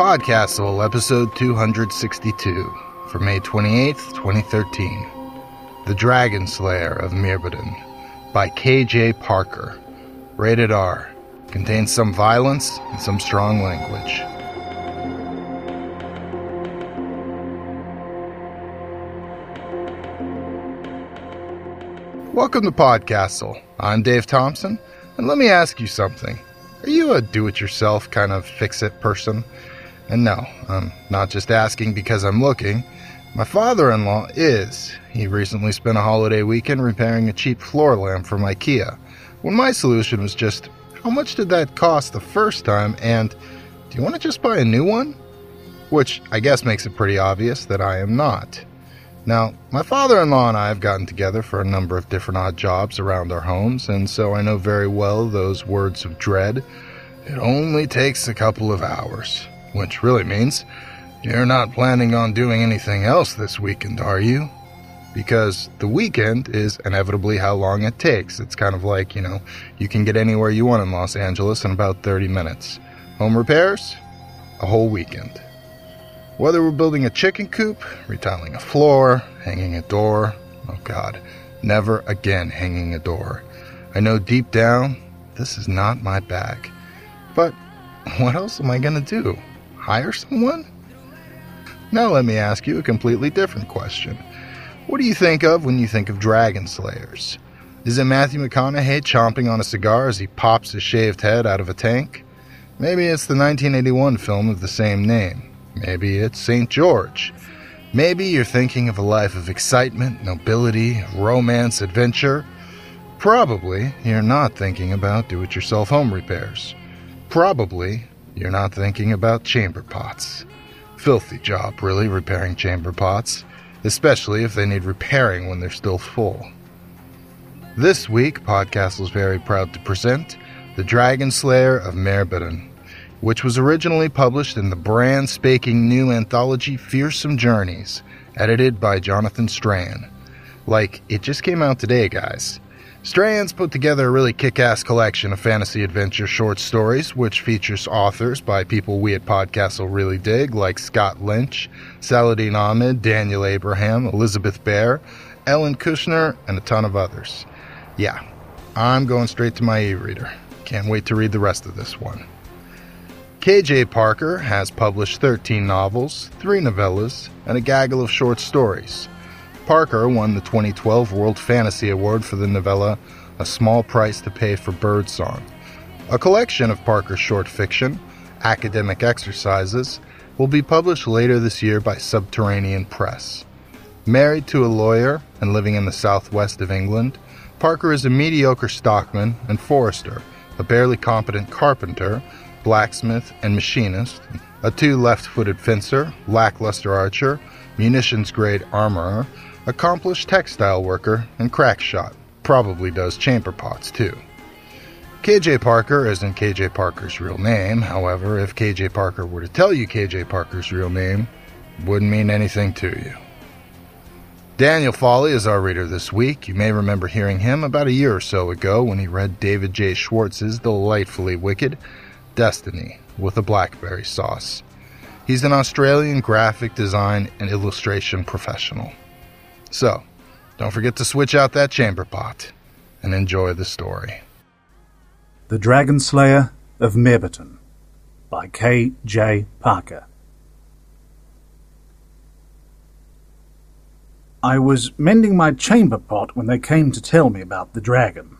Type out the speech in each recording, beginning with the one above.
Podcastle, episode 262, for May 28th, 2013. The Dragon Slayer of Merebarton, by K.J. Parker. Rated R. Contains some violence and some strong language. Welcome to Podcastle. I'm Dave Thompson, and let me ask you something. Are you a do it yourself kind of fix it person? And no, I'm not just asking because I'm looking. My father in law is. He recently spent a holiday weekend repairing a cheap floor lamp from IKEA. When my solution was just, how much did that cost the first time? And do you want to just buy a new one? Which I guess makes it pretty obvious that I am not. Now, my father in law and I have gotten together for a number of different odd jobs around our homes, and so I know very well those words of dread. It only takes a couple of hours, which really means you're not planning on doing anything else this weekend, are you? Because the weekend is inevitably how long it takes. It's kind of like, you know, you can get anywhere you want in Los Angeles in about 30 minutes. Home repairs? A whole weekend. Whether we're building a chicken coop, retiling a floor, hanging a door, oh God, never again hanging a door. I know deep down this is not my bag. But what else am I to do? Hire someone? Now let me ask you a completely different question. What do you think of when you think of dragon slayers? Is it Matthew McConaughey chomping on a cigar as he pops his shaved head out of a tank? Maybe it's the 1981 film of the same name. Maybe it's St. George. Maybe you're thinking of a life of excitement, nobility, romance, adventure. Probably you're not thinking about do it yourself home repairs. Probably you're not thinking about chamber pots. Filthy job, really, repairing chamber pots, especially if they need repairing when they're still full. This week, Podcastle is very proud to present The Dragon Slayer of Merebarton which was originally published in the brand spanking new anthology Fearsome Journeys, edited by Jonathan Strahan. Like, it just came out today, guys. Strahan's put together a really kick ass collection of fantasy adventure short stories, which features authors by people we at Podcastle really dig, like Scott Lynch, Saladin Ahmed, Daniel Abraham, Elizabeth Bear, Ellen Kushner, and a ton of others. Yeah, I'm going straight to my e reader. Can't wait to read the rest of this one. K.J. Parker has published 13 novels, 3 novellas, and a gaggle of short stories. Parker won the 2012 World Fantasy Award for the novella A Small Price to Pay for Birdsong. A collection of Parker's short fiction, Academic Exercises, will be published later this year by Subterranean Press. Married to a lawyer and living in the southwest of England, Parker is a mediocre stockman and forester, a barely competent carpenter, blacksmith, and machinist, a two left footed fencer, lackluster archer, munitions grade armorer, accomplished textile worker, and crack shot. Probably does chamber pots too. KJ Parker isn't KJ Parker's real name, however, if KJ Parker were to tell you KJ Parker's real name, wouldn't mean anything to you. Daniel Foley is our reader this week. You may remember hearing him about a year or so ago when he read David J. Schwartz's Delightfully Wicked, Destiny with a blackberry sauce. He's an Australian graphic design and illustration professional. So, don't forget to switch out that chamber pot and enjoy the story. The Dragon Slayer of Merebarton by K. J. Parker. I was mending my chamber pot when they came to tell me about the dragon.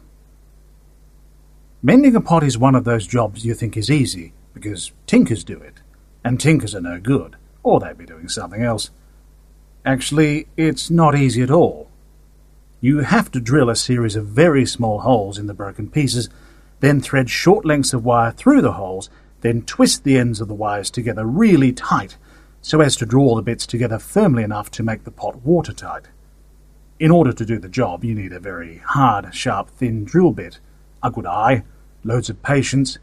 Mending a pot is one of those jobs you think is easy, because tinkers do it, and tinkers are no good, or they'd be doing something else. Actually, it's not easy at all. You have to drill a series of very small holes in the broken pieces, then thread short lengths of wire through the holes, then twist the ends of the wires together really tight so as to draw the bits together firmly enough to make the pot watertight. In order to do the job, you need a very hard, sharp, thin drill bit a good eye, loads of patience,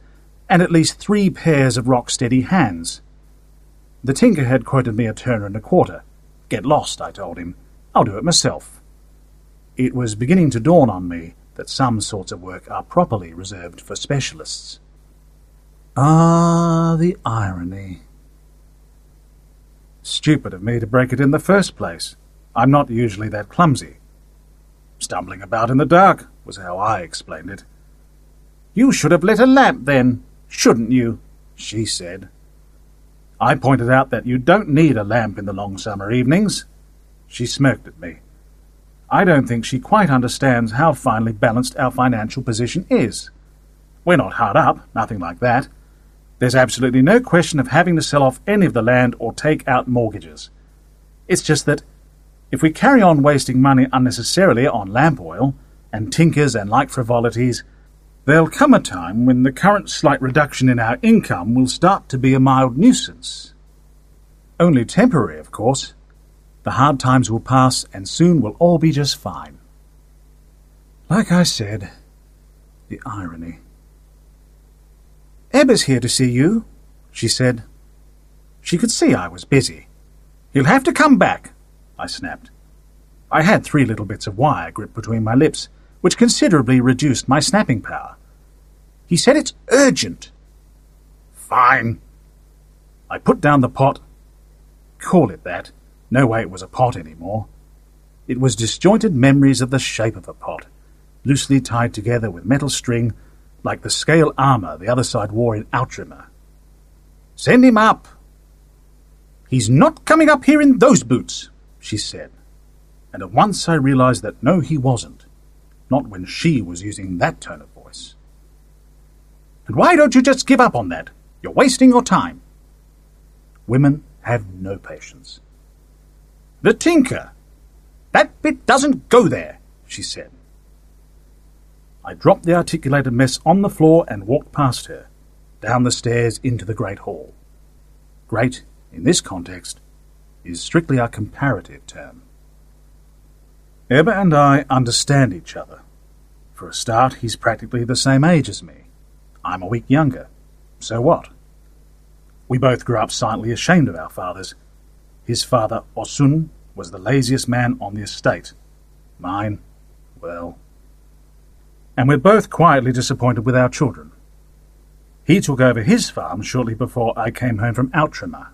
and at least three pairs of rock-steady hands. The tinker had quoted me a turner and a quarter. Get lost, I told him. I'll do it myself. It was beginning to dawn on me that some sorts of work are properly reserved for specialists. Ah, the irony. Stupid of me to break it in the first place. I'm not usually that clumsy. Stumbling about in the dark was how I explained it. You should have lit a lamp then, shouldn't you? she said. I pointed out that you don't need a lamp in the long summer evenings. She smirked at me. I don't think she quite understands how finely balanced our financial position is. We're not hard up, nothing like that. There's absolutely no question of having to sell off any of the land or take out mortgages. It's just that if we carry on wasting money unnecessarily on lamp oil and tinkers and like frivolities, there'll come a time when the current slight reduction in our income will start to be a mild nuisance. Only temporary, of course. The hard times will pass and soon we'll all be just fine. Like I said, the irony. Ebba's here to see you, she said. She could see I was busy. He'll have to come back, I snapped. I had three little bits of wire gripped between my lips, which considerably reduced my snapping power. He said it's urgent. Fine. I put down the pot. Call it that. No way it was a pot anymore. It was disjointed memories of the shape of a pot, loosely tied together with metal string, like the scale armour the other side wore in Outremer. Send him up. He's not coming up here in those boots she said, and at once I realized that no, he wasn't, not when she was using that tone of. And why don't you just give up on that? You're wasting your time. Women have no patience. The tinker! That bit doesn't go there, she said. I dropped the articulated mess on the floor and walked past her, down the stairs into the great hall. Great, in this context, is strictly a comparative term. Ebba and I understand each other. For a start, he's practically the same age as me. I'm a week younger. So what? We both grew up silently ashamed of our fathers. His father, Osun, was the laziest man on the estate. Mine, well. And we're both quietly disappointed with our children. He took over his farm shortly before I came home from Outremer.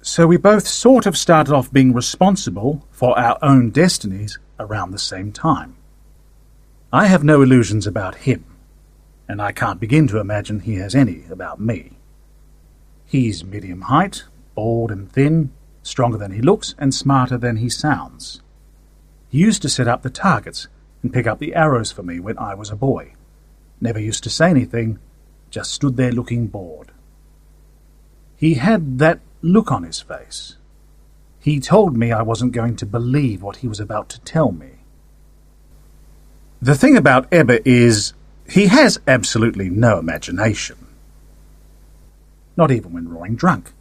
So we both sort of started off being responsible for our own destinies around the same time. I have no illusions about him, and I can't begin to imagine he has any about me. He's medium height, bald and thin, stronger than he looks, and smarter than he sounds. He used to set up the targets and pick up the arrows for me when I was a boy. Never used to say anything, just stood there looking bored. He had that look on his face. He told me I wasn't going to believe what he was about to tell me. The thing about Ebba is, he has absolutely no imagination. Not even when roaring drunk.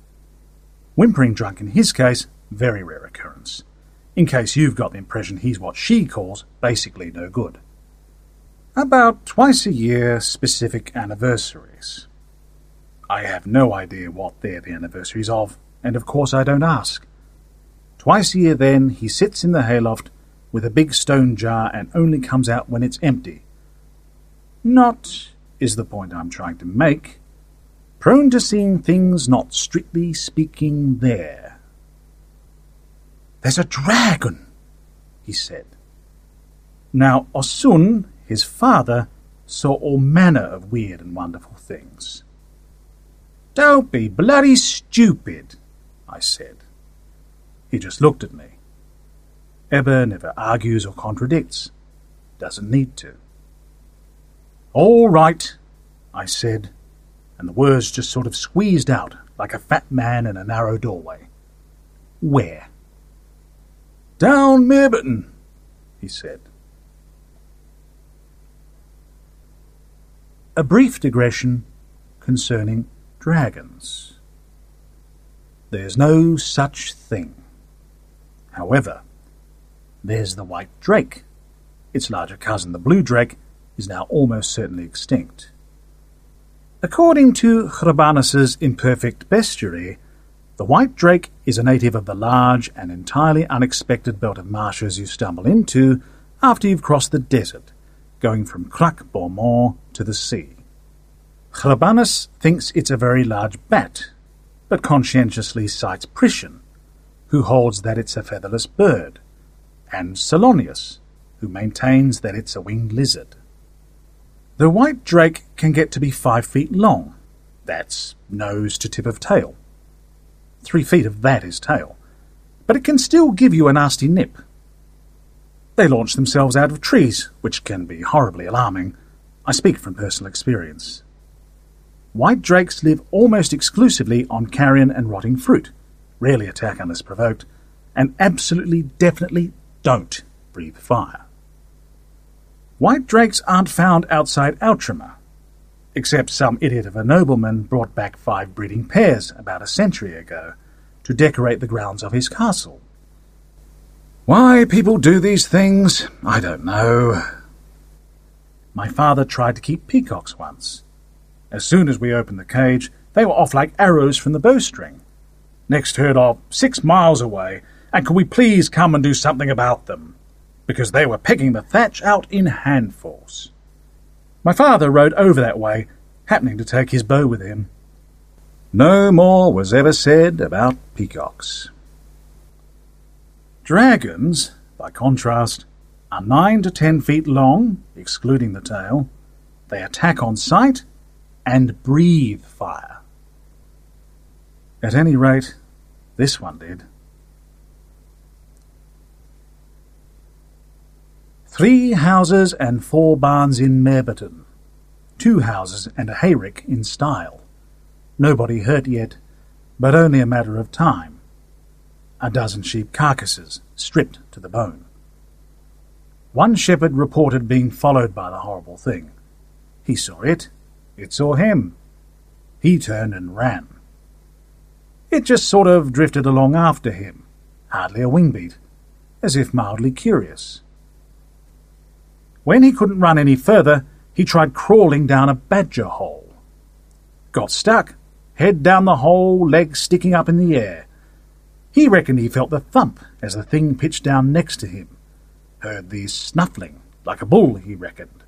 Whimpering drunk in his case, very rare occurrence. In case you've got the impression he's what she calls basically no good. About twice a year, specific anniversaries. I have no idea what they're the anniversaries of, and of course I don't ask. Twice a year then he sits in the hayloft with a big stone jar and only comes out when it's empty. Not, is the point I'm trying to make, prone to seeing things not strictly speaking there. There's a dragon, he said. Now Osun, his father, saw all manner of weird and wonderful things. Don't be bloody stupid, I said. He just looked at me. Ebba never argues or contradicts. Doesn't need to. All right, I said, and the words just sort of squeezed out like a fat man in a narrow doorway. Where? Down Merebarton, he said. A brief digression concerning dragons. There's no such thing. However, there's the white drake. Its larger cousin, the blue drake, is now almost certainly extinct. According to Rabanus's imperfect bestiary, the white drake is a native of the large and entirely unexpected belt of marshes you stumble into after you've crossed the desert, going from Crac Bormont to the sea. Ghrabanus thinks it's a very large bat, but conscientiously cites Priscian, who holds that it's a featherless bird, and Salonius, who maintains that it's a winged lizard. The white drake can get to be five feet long. That's nose to tip of tail. Three feet of that is tail. But it can still give you a nasty nip. They launch themselves out of trees, which can be horribly alarming. I speak from personal experience. White drakes live almost exclusively on carrion and rotting fruit, rarely attack unless provoked, and absolutely definitely don't breathe fire. White drakes aren't found outside Outremer, except some idiot of a nobleman brought back five breeding pairs about a century ago to decorate the grounds of his castle. Why people do these things, I don't know. My father tried to keep peacocks once. As soon as we opened the cage, they were off like arrows from the bowstring. Next heard of six miles away, and could we please come and do something about them? Because they were picking the thatch out in handfuls. My father rode over that way, happening to take his bow with him. No more was ever said about peacocks. Dragons, by contrast, are nine to ten feet long, excluding the tail. They attack on sight and breathe fire. At any rate, this one did. Three houses and four barns in Merebarton. Two houses and a hayrick in Style. Nobody hurt yet, but only a matter of time. A dozen sheep carcasses, stripped to the bone. One shepherd reported being followed by the horrible thing. He saw it. It saw him. He turned and ran. It just sort of drifted along after him, hardly a wing beat, as if mildly curious. When he couldn't run any further, he tried crawling down a badger hole. Got stuck, head down the hole, legs sticking up in the air. He reckoned he felt the thump as the thing pitched down next to him. Heard the snuffling, like a bull, he reckoned.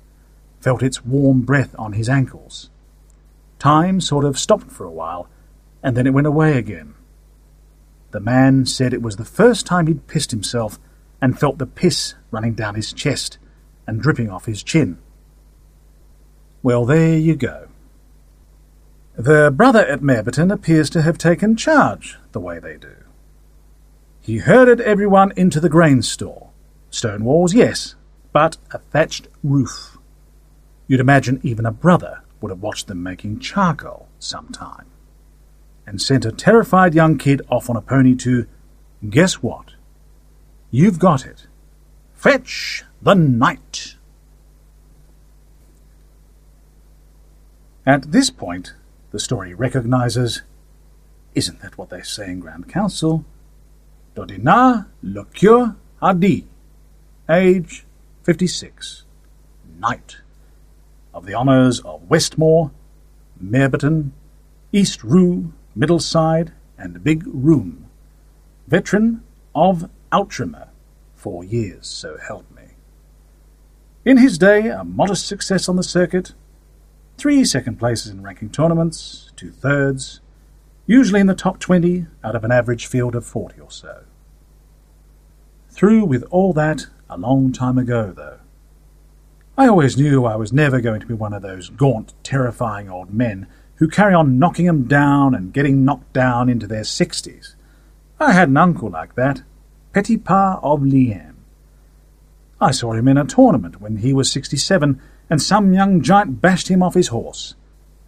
Felt its warm breath on his ankles. Time sort of stopped for a while, and then it went away again. The man said it was the first time he'd pissed himself and felt the piss running down his chest and dripping off his chin. Well, there you go. The brother at Merebarton appears to have taken charge the way they do. He herded everyone into the grain store. Stone walls, yes, but a thatched roof. You'd imagine even a brother would have watched them making charcoal sometime. And sent a terrified young kid off on a pony to, guess what? You've got it. Fetch the knight. At this point, the story recognizes isn't that what they say in Grand Council? Dodina le cure Hardy, age 56, knight of the honours of Westmore, Merebarton, East Rue, Middleside, and Big Room, veteran of Outremer, four years, so help. In his day, a modest success on the circuit, three second places in ranking tournaments, two thirds, usually in the top 20 out of an average field of 40 or so. Through with all that a long time ago, though. I always knew I was never going to be one of those gaunt, terrifying old men who carry on knocking 'em down and getting knocked down into their sixties. I had an uncle like that, Petipa of Liam. I saw him in a tournament when he was sixty-seven, and some young giant bashed him off his horse.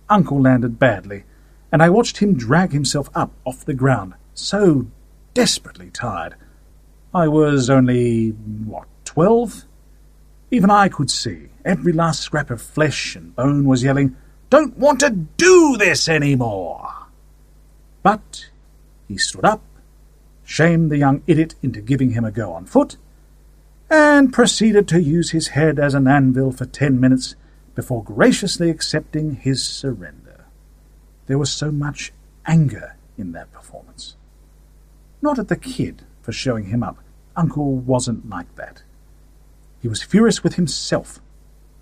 Uncle landed badly, and I watched him drag himself up off the ground, so desperately tired. I was only, what, twelve? Even I could see every last scrap of flesh and bone was yelling, Don't want to do this any more! But he stood up, shamed the young idiot into giving him a go on foot, and proceeded to use his head as an anvil for ten minutes before graciously accepting his surrender. There was so much anger in that performance. Not at the kid for showing him up. Uncle wasn't like that. He was furious with himself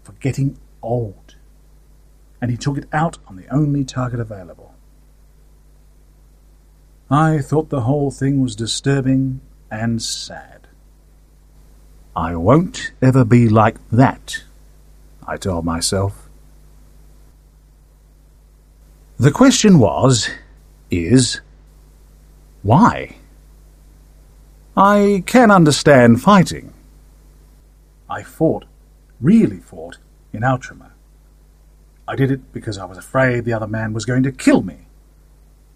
for getting old, and he took it out on the only target available. I thought the whole thing was disturbing and sad. I won't ever be like that, I told myself. The question was, is, why? I can understand fighting. I fought, really fought, in Outremer. I did it because I was afraid the other man was going to kill me.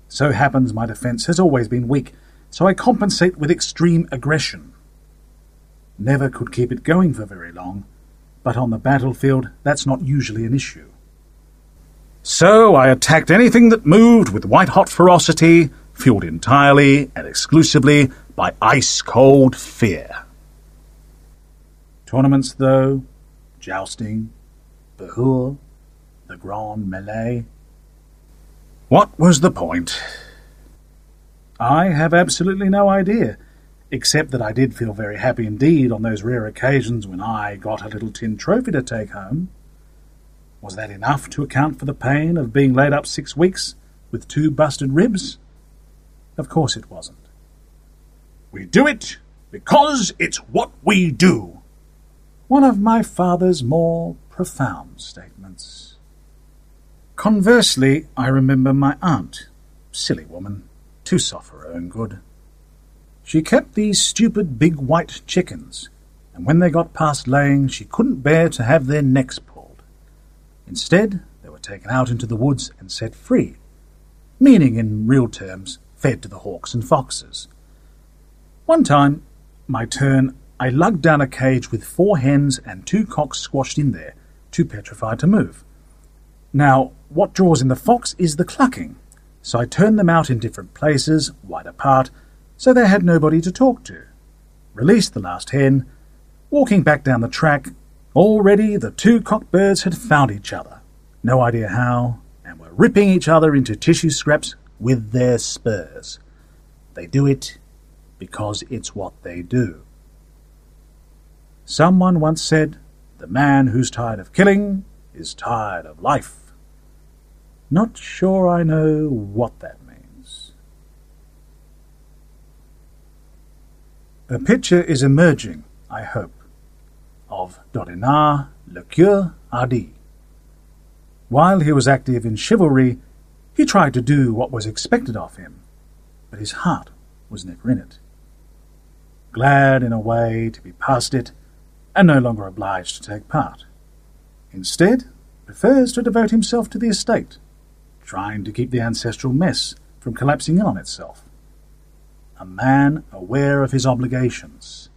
So happens my defence has always been weak, so I compensate with extreme aggression. Never could keep it going for very long, but on the battlefield that's not usually an issue. So I attacked anything that moved with white hot ferocity, fueled entirely and exclusively by ice cold fear. Tournaments, though, jousting, Behur, the Grand Melee. What was the point? I have absolutely no idea, except that I did feel very happy indeed on those rare occasions when I got a little tin trophy to take home. Was that enough to account for the pain of being laid up six weeks with two busted ribs? Of course it wasn't. We do it because it's what we do. One of my father's more profound statements. Conversely, I remember my aunt, silly woman, too soft for her own good. She kept these stupid big white chickens, and when they got past laying, she couldn't bear to have their necks pulled. Instead, they were taken out into the woods and set free, meaning in real terms, fed to the hawks and foxes. One time, my turn, I lugged down a cage with four hens and two cocks squashed in there, too petrified to move. Now, what draws in the fox is the clucking, so I turned them out in different places, wide apart, so they had nobody to talk to. Released the last hen. Walking back down the track, already the two cockbirds had found each other, no idea how, and were ripping each other into tissue scraps with their spurs. They do it because it's what they do. Someone once said, The man who's tired of killing is tired of life. Not sure I know what that means. A picture is emerging, I hope, of Dorinar Le Cure Hardy. While he was active in chivalry, he tried to do what was expected of him, but his heart was never in it. Glad, in a way, to be past it, and no longer obliged to take part. Instead, prefers to devote himself to the estate, trying to keep the ancestral mess from collapsing in on itself. A man aware of his obligations,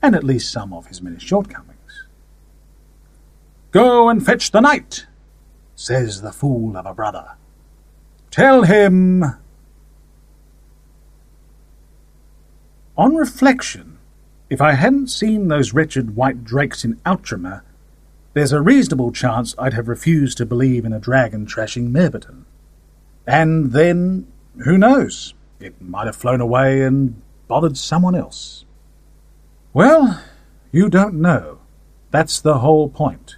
and at least some of his many shortcomings. Go and fetch the knight, says the fool of a brother. Tell him. On reflection, if I hadn't seen those wretched white drakes in Outremer, there's a reasonable chance I'd have refused to believe in a dragon trashing Merebarton. And then, who knows? It might have flown away and bothered someone else. Well, you don't know. That's the whole point.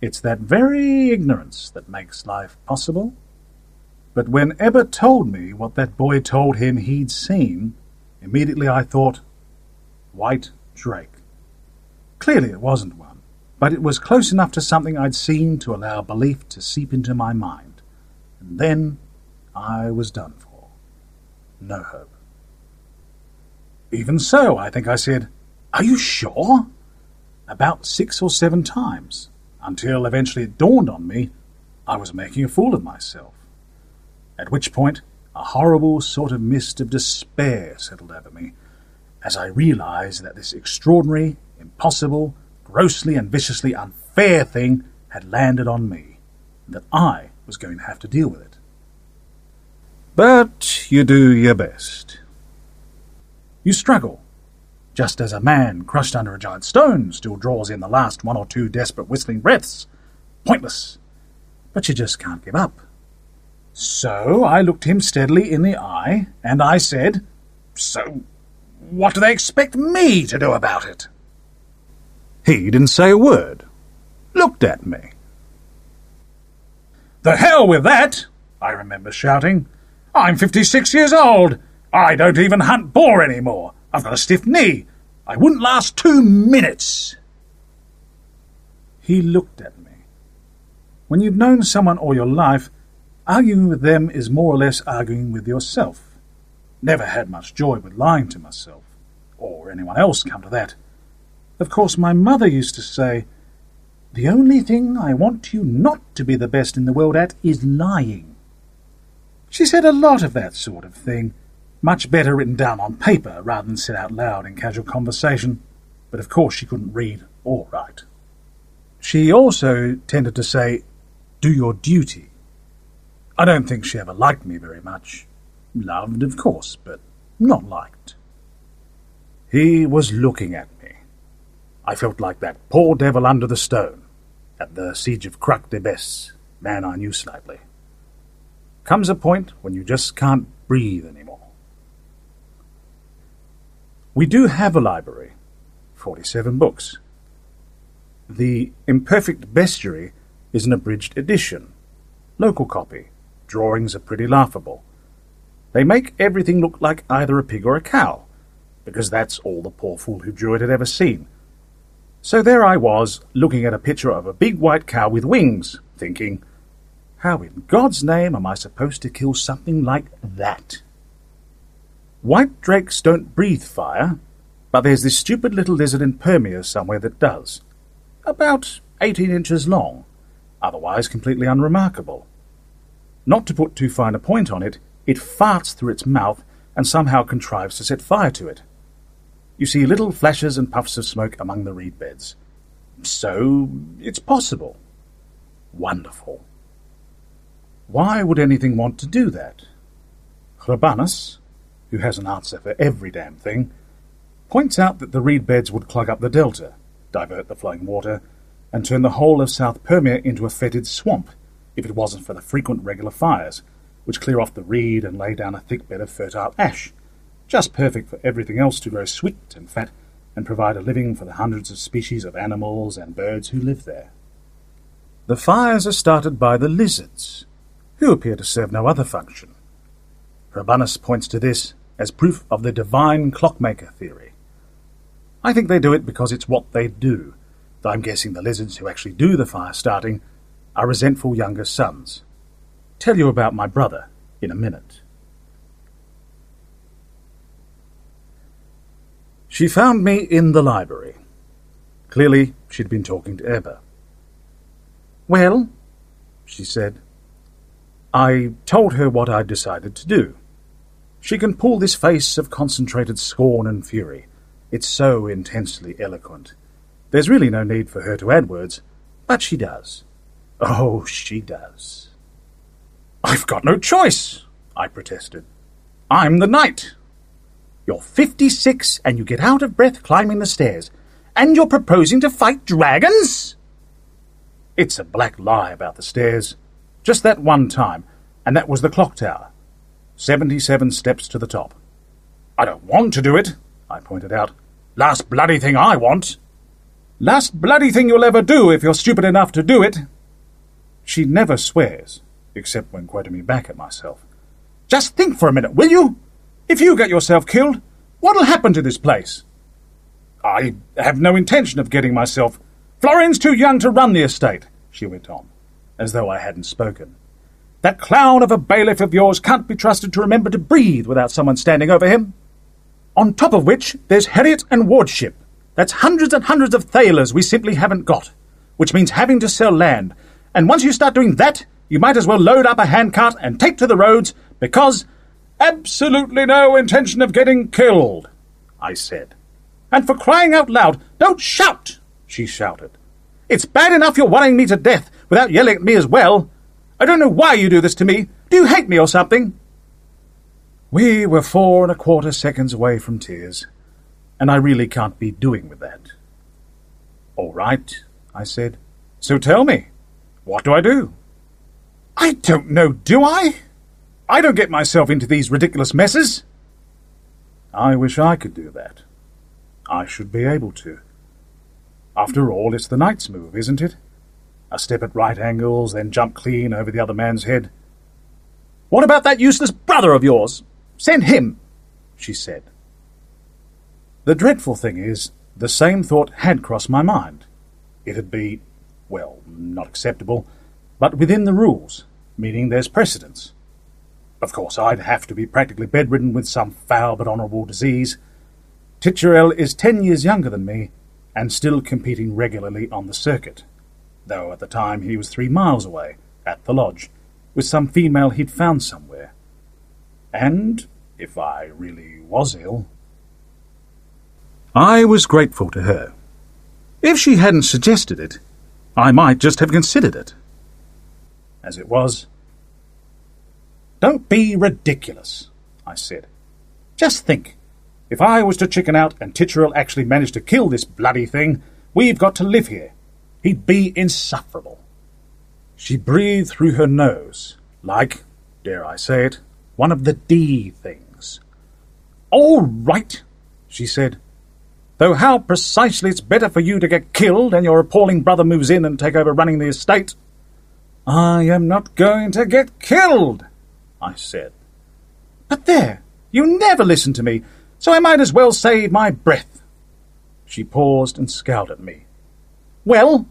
It's that very ignorance that makes life possible. But when Ebba told me what that boy told him he'd seen, immediately I thought, White Drake. Clearly it wasn't one, but it was close enough to something I'd seen to allow belief to seep into my mind. And then I was done for. No hope. Even so, I think I said, Are you sure? About six or seven times, until eventually it dawned on me I was making a fool of myself at which point a horrible sort of mist of despair settled over me as I realized that this extraordinary, impossible, grossly and viciously unfair thing had landed on me, and that I was going to have to deal with it. But you do your best. You struggle, just as a man crushed under a giant stone still draws in the last one or two desperate whistling breaths. Pointless. But you just can't give up. So I looked him steadily in the eye, and I said, So what do they expect me to do about it? He didn't say a word. Looked at me. The hell with that! I remember shouting. I'm 56 years old. I don't even hunt boar anymore. I've got a stiff knee. I wouldn't last two minutes. He looked at me. When you've known someone all your life, arguing with them is more or less arguing with yourself. Never had much joy with lying to myself, or anyone else, come to that. Of course, my mother used to say, The only thing I want you not to be the best in the world at is lying. She said a lot of that sort of thing, much better written down on paper rather than said out loud in casual conversation, but of course she couldn't read or write. She also tended to say, Do your duty. I don't think she ever liked me very much. Loved, of course, but not liked. He was looking at me. I felt like that poor devil under the stone at the siege of Crac des Bes, man I knew slightly. Comes a point when you just can't breathe anymore. We do have a library, 47 books. The Imperfect Bestiary is an abridged edition. Local copy. Drawings are pretty laughable. They make everything look like either a pig or a cow, because that's all the poor fool who drew it had ever seen. So there I was, looking at a picture of a big white cow with wings, thinking, how in God's name am I supposed to kill something like that? White drakes don't breathe fire, but there's this stupid little lizard in Permia somewhere that does. About eighteen inches long, otherwise completely unremarkable. Not to put too fine a point on it, it farts through its mouth and somehow contrives to set fire to it. You see little flashes and puffs of smoke among the reed beds. So it's possible. Wonderful. Why would anything want to do that? Rabanus, who has an answer for every damn thing, points out that the reed beds would clog up the delta, divert the flowing water, and turn the whole of South Permia into a fetid swamp if it wasn't for the frequent regular fires, which clear off the reed and lay down a thick bed of fertile ash, just perfect for everything else to grow sweet and fat and provide a living for the hundreds of species of animals and birds who live there. The fires are started by the lizards, who appear to serve no other function. Rabanus points to this as proof of the divine clockmaker theory. I think they do it because it's what they do, though I'm guessing the lizards who actually do the fire starting are resentful younger sons. Tell you about my brother in a minute. She found me in the library. Clearly, she'd been talking to Ebba. Well, she said. I told her what I'd decided to do. She can pull this face of concentrated scorn and fury. It's so intensely eloquent. There's really no need for her to add words, but she does. Oh, she does. I've got no choice, I protested. I'm the knight. You're fifty-six and you get out of breath climbing the stairs, and you're proposing to fight dragons? It's a black lie about the stairs. Just that one time, and that was the clock tower. Seventy-seven steps to the top. I don't want to do it, I pointed out. Last bloody thing I want. Last bloody thing you'll ever do if you're stupid enough to do it. She never swears, except when quoting me back at myself. Just think for a minute, will you? If you get yourself killed, what'll happen to this place? I have no intention of getting myself. Florin's too young to run the estate, she went on, as though I hadn't spoken. That clown of a bailiff of yours can't be trusted to remember to breathe without someone standing over him. On top of which, there's heriot and Wardship. That's hundreds and hundreds of thalers we simply haven't got, which means having to sell land. And once you start doing that, you might as well load up a handcart and take to the roads, because absolutely no intention of getting killed, I said. And for crying out loud, don't shout, she shouted. It's bad enough you're worrying me to death without yelling at me as well. I don't know why you do this to me. Do you hate me or something? We were four and a quarter seconds away from tears, and I really can't be doing with that. All right, I said. So tell me, what do I do? I don't know, do I? I don't get myself into these ridiculous messes. I wish I could do that. I should be able to. After all, it's the knight's move, isn't it? A step at right angles, then jump clean over the other man's head. What about that useless brother of yours? Send him, she said. The dreadful thing is, the same thought had crossed my mind. It'd be, well, not acceptable, but within the rules, meaning there's precedence. Of course, I'd have to be practically bedridden with some foul but honourable disease. Titurel is ten years younger than me, and still competing regularly on the circuit, though at the time he was three miles away, at the lodge, with some female he'd found somewhere. And, if I really was ill, I was grateful to her. If she hadn't suggested it, I might just have considered it. As it was, Don't be ridiculous, I said. Just think. If I was to chicken out and Titurel actually managed to kill this bloody thing, we've got to live here. He'd be insufferable. She breathed through her nose, like, dare I say it, one of the D things. All right, she said. Though how precisely it's better for you to get killed and your appalling brother moves in and take over running the estate. I am not going to get killed, I said. But there, you never listen to me, so I might as well save my breath. She paused and scowled at me. Well?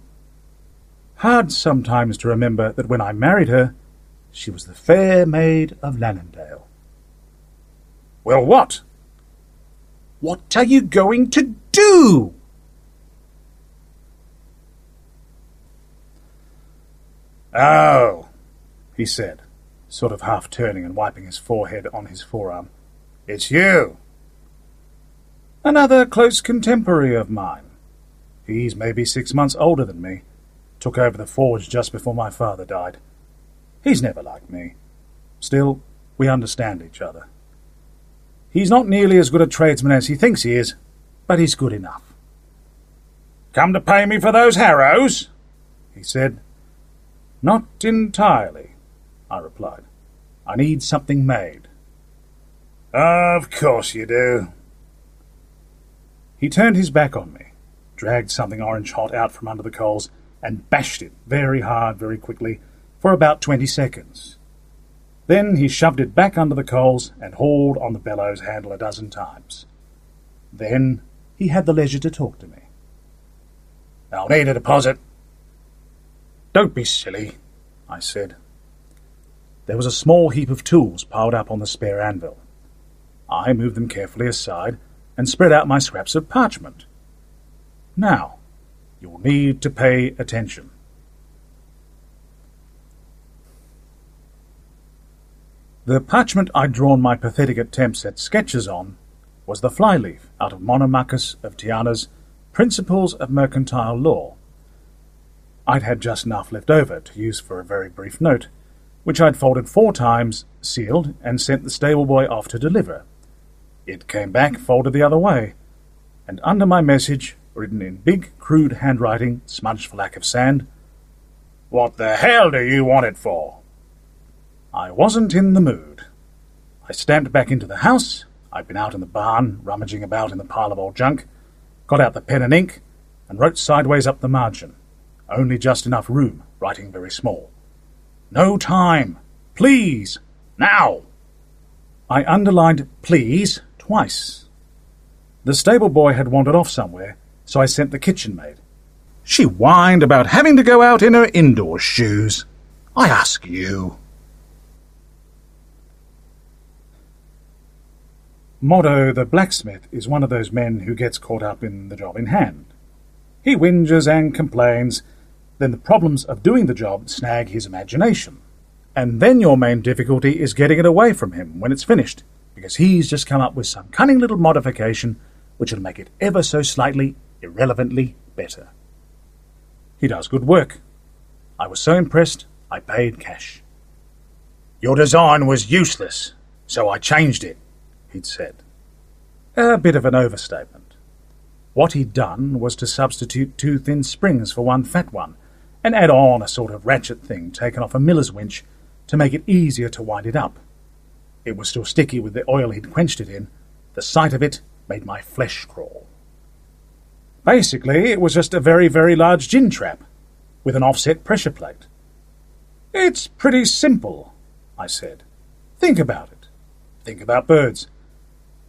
Hard sometimes to remember that when I married her, she was the fair maid of Lannendale. Well, what? What are you going to do? Oh, he said, sort of half turning and wiping his forehead on his forearm. It's you. Another close contemporary of mine. He's maybe six months older than me. Took over the forge just before my father died. He's never like me. Still, we understand each other. He's not nearly as good a tradesman as he thinks he is, but he's good enough. Come to pay me for those harrows? he said. Not entirely, I replied. I need something made. Of course you do. He turned his back on me, dragged something orange hot out from under the coals, and bashed it very hard, very quickly, for about twenty seconds. Then he shoved it back under the coals and hauled on the bellows handle a dozen times. Then he had the leisure to talk to me. I'll need a deposit. Don't be silly, I said. There was a small heap of tools piled up on the spare anvil. I moved them carefully aside and spread out my scraps of parchment. Now, you'll need to pay attention. The parchment I'd drawn my pathetic attempts at sketches on was the flyleaf out of Monomachus of Tyana's Principles of Mercantile Law. I'd had just enough left over to use for a very brief note, which I'd folded four times, sealed, and sent the stable boy off to deliver. It came back folded the other way, and under my message, written in big, crude handwriting, smudged for lack of sand, What the hell do you want it for? I wasn't in the mood. I stamped back into the house. I'd been out in the barn, rummaging about in the pile of old junk, got out the pen and ink, and wrote sideways up the margin. Only just enough room, writing very small. No time. Please. Now. I underlined please twice. The stable boy had wandered off somewhere, so I sent the kitchen maid. She whined about having to go out in her indoor shoes. I ask you. Modo the blacksmith is one of those men who gets caught up in the job in hand. He whinges and complains, then the problems of doing the job snag his imagination. And then your main difficulty is getting it away from him when it's finished, because he's just come up with some cunning little modification which will make it ever so slightly, irrelevantly better. He does good work. I was so impressed, I paid cash. Your design was useless, so I changed it he'd said. A bit of an overstatement. What he'd done was to substitute two thin springs for one fat one, and add on a sort of ratchet thing taken off a miller's winch to make it easier to wind it up. It was still sticky with the oil he'd quenched it in. The sight of it made my flesh crawl. Basically, it was just a very, very large gin trap, with an offset pressure plate. It's pretty simple, I said. Think about it. Think about birds.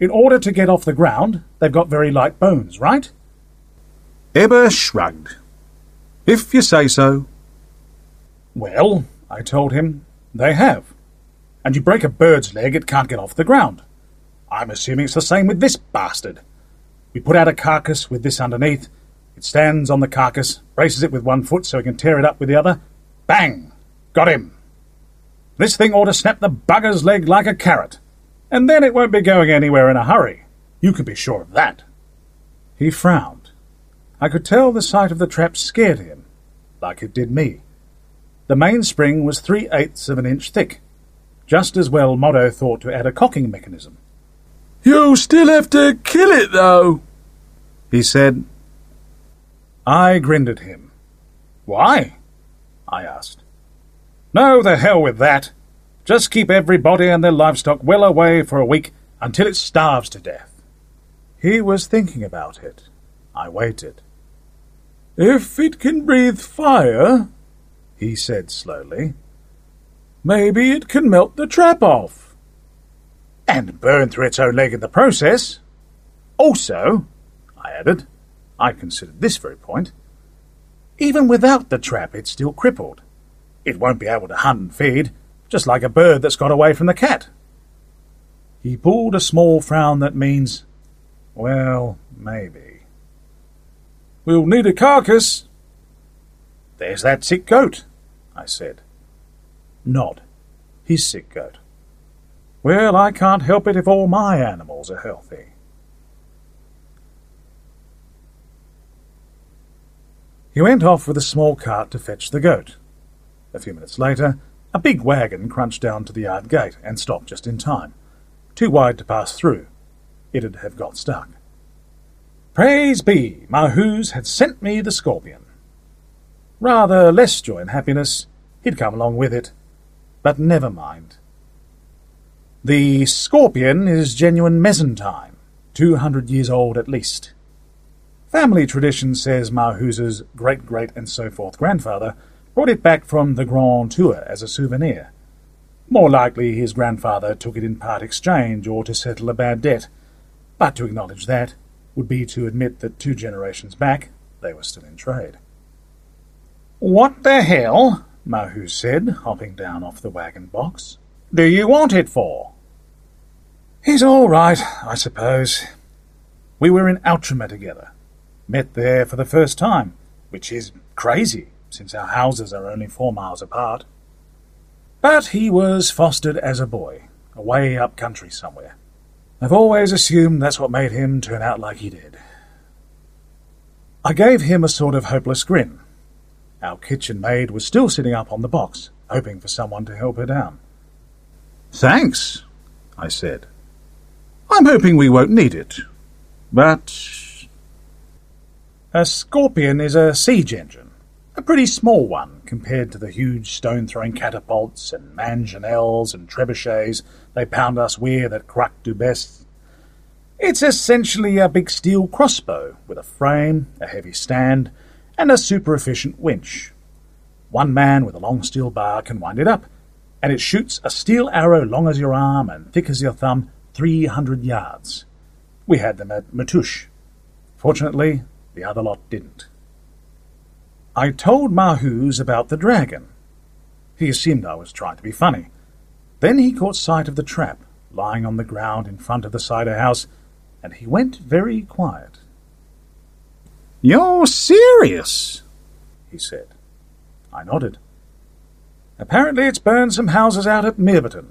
In order to get off the ground, they've got very light bones, right? Ebba shrugged. If you say so. Well, I told him, they have. And you break a bird's leg, it can't get off the ground. I'm assuming it's the same with this bastard. We put out a carcass with this underneath. It stands on the carcass, braces it with one foot so he can tear it up with the other. Bang! Got him! This thing ought to snap the bugger's leg like a carrot, and then it won't be going anywhere in a hurry. You can be sure of that. He frowned. I could tell the sight of the trap scared him, like it did me. The mainspring was three eighths of an inch thick. Just as well Motto thought to add a cocking mechanism. You'll still have to kill it, though, he said. I grinned at him. Why? I asked. No, the hell with that. Just keep everybody and their livestock well away for a week until it starves to death. He was thinking about it. I waited. If it can breathe fire, he said slowly, maybe it can melt the trap off. And burn through its own leg in the process. Also, I added, I considered this very point, even without the trap it's still crippled. It won't be able to hunt and feed, just like a bird that's got away from the cat. He pulled a small frown that means, well, maybe. We'll need a carcass. There's that sick goat, I said. Nod. His sick goat. Well, I can't help it if all my animals are healthy. He went off with a small cart to fetch the goat. A few minutes later, a big wagon crunched down to the yard gate and stopped just in time. Too wide to pass through. It'd have got stuck. Praise be, Mahus had sent me the scorpion. Rather less joy and happiness, he'd come along with it. But never mind. The scorpion is genuine Mezentine, two hundred years old at least. Family tradition says Mahus's great great and so forth grandfather brought it back from the Grand Tour as a souvenir. More likely his grandfather took it in part exchange or to settle a bad debt, but to acknowledge that would be to admit that two generations back they were still in trade. What the hell, Mahu said, hopping down off the wagon box, do you want it for? He's all right, I suppose. We were in Outremer together. Met there for the first time, which is crazy since our houses are only four miles apart. But he was fostered as a boy, away up country somewhere. I've always assumed that's what made him turn out like he did. I gave him a sort of hopeless grin. Our kitchen maid was still sitting up on the box, hoping for someone to help her down. Thanks, I said. I'm hoping we won't need it. But. A scorpion is a siege engine. A pretty small one compared to the huge stone throwing catapults and mangonels and trebuchets they pound us with at Kruck du Best. It's essentially a big steel crossbow with a frame, a heavy stand, and a super efficient winch. One man with a long steel bar can wind it up, and it shoots a steel arrow long as your arm and thick as your thumb, 300 yards. We had them at Matouche. Fortunately, the other lot didn't. I told Mahus about the dragon. He assumed I was trying to be funny. Then he caught sight of the trap lying on the ground in front of the cider house, and he went very quiet. You're serious? he said. I nodded. Apparently it's burned some houses out at Merebarton.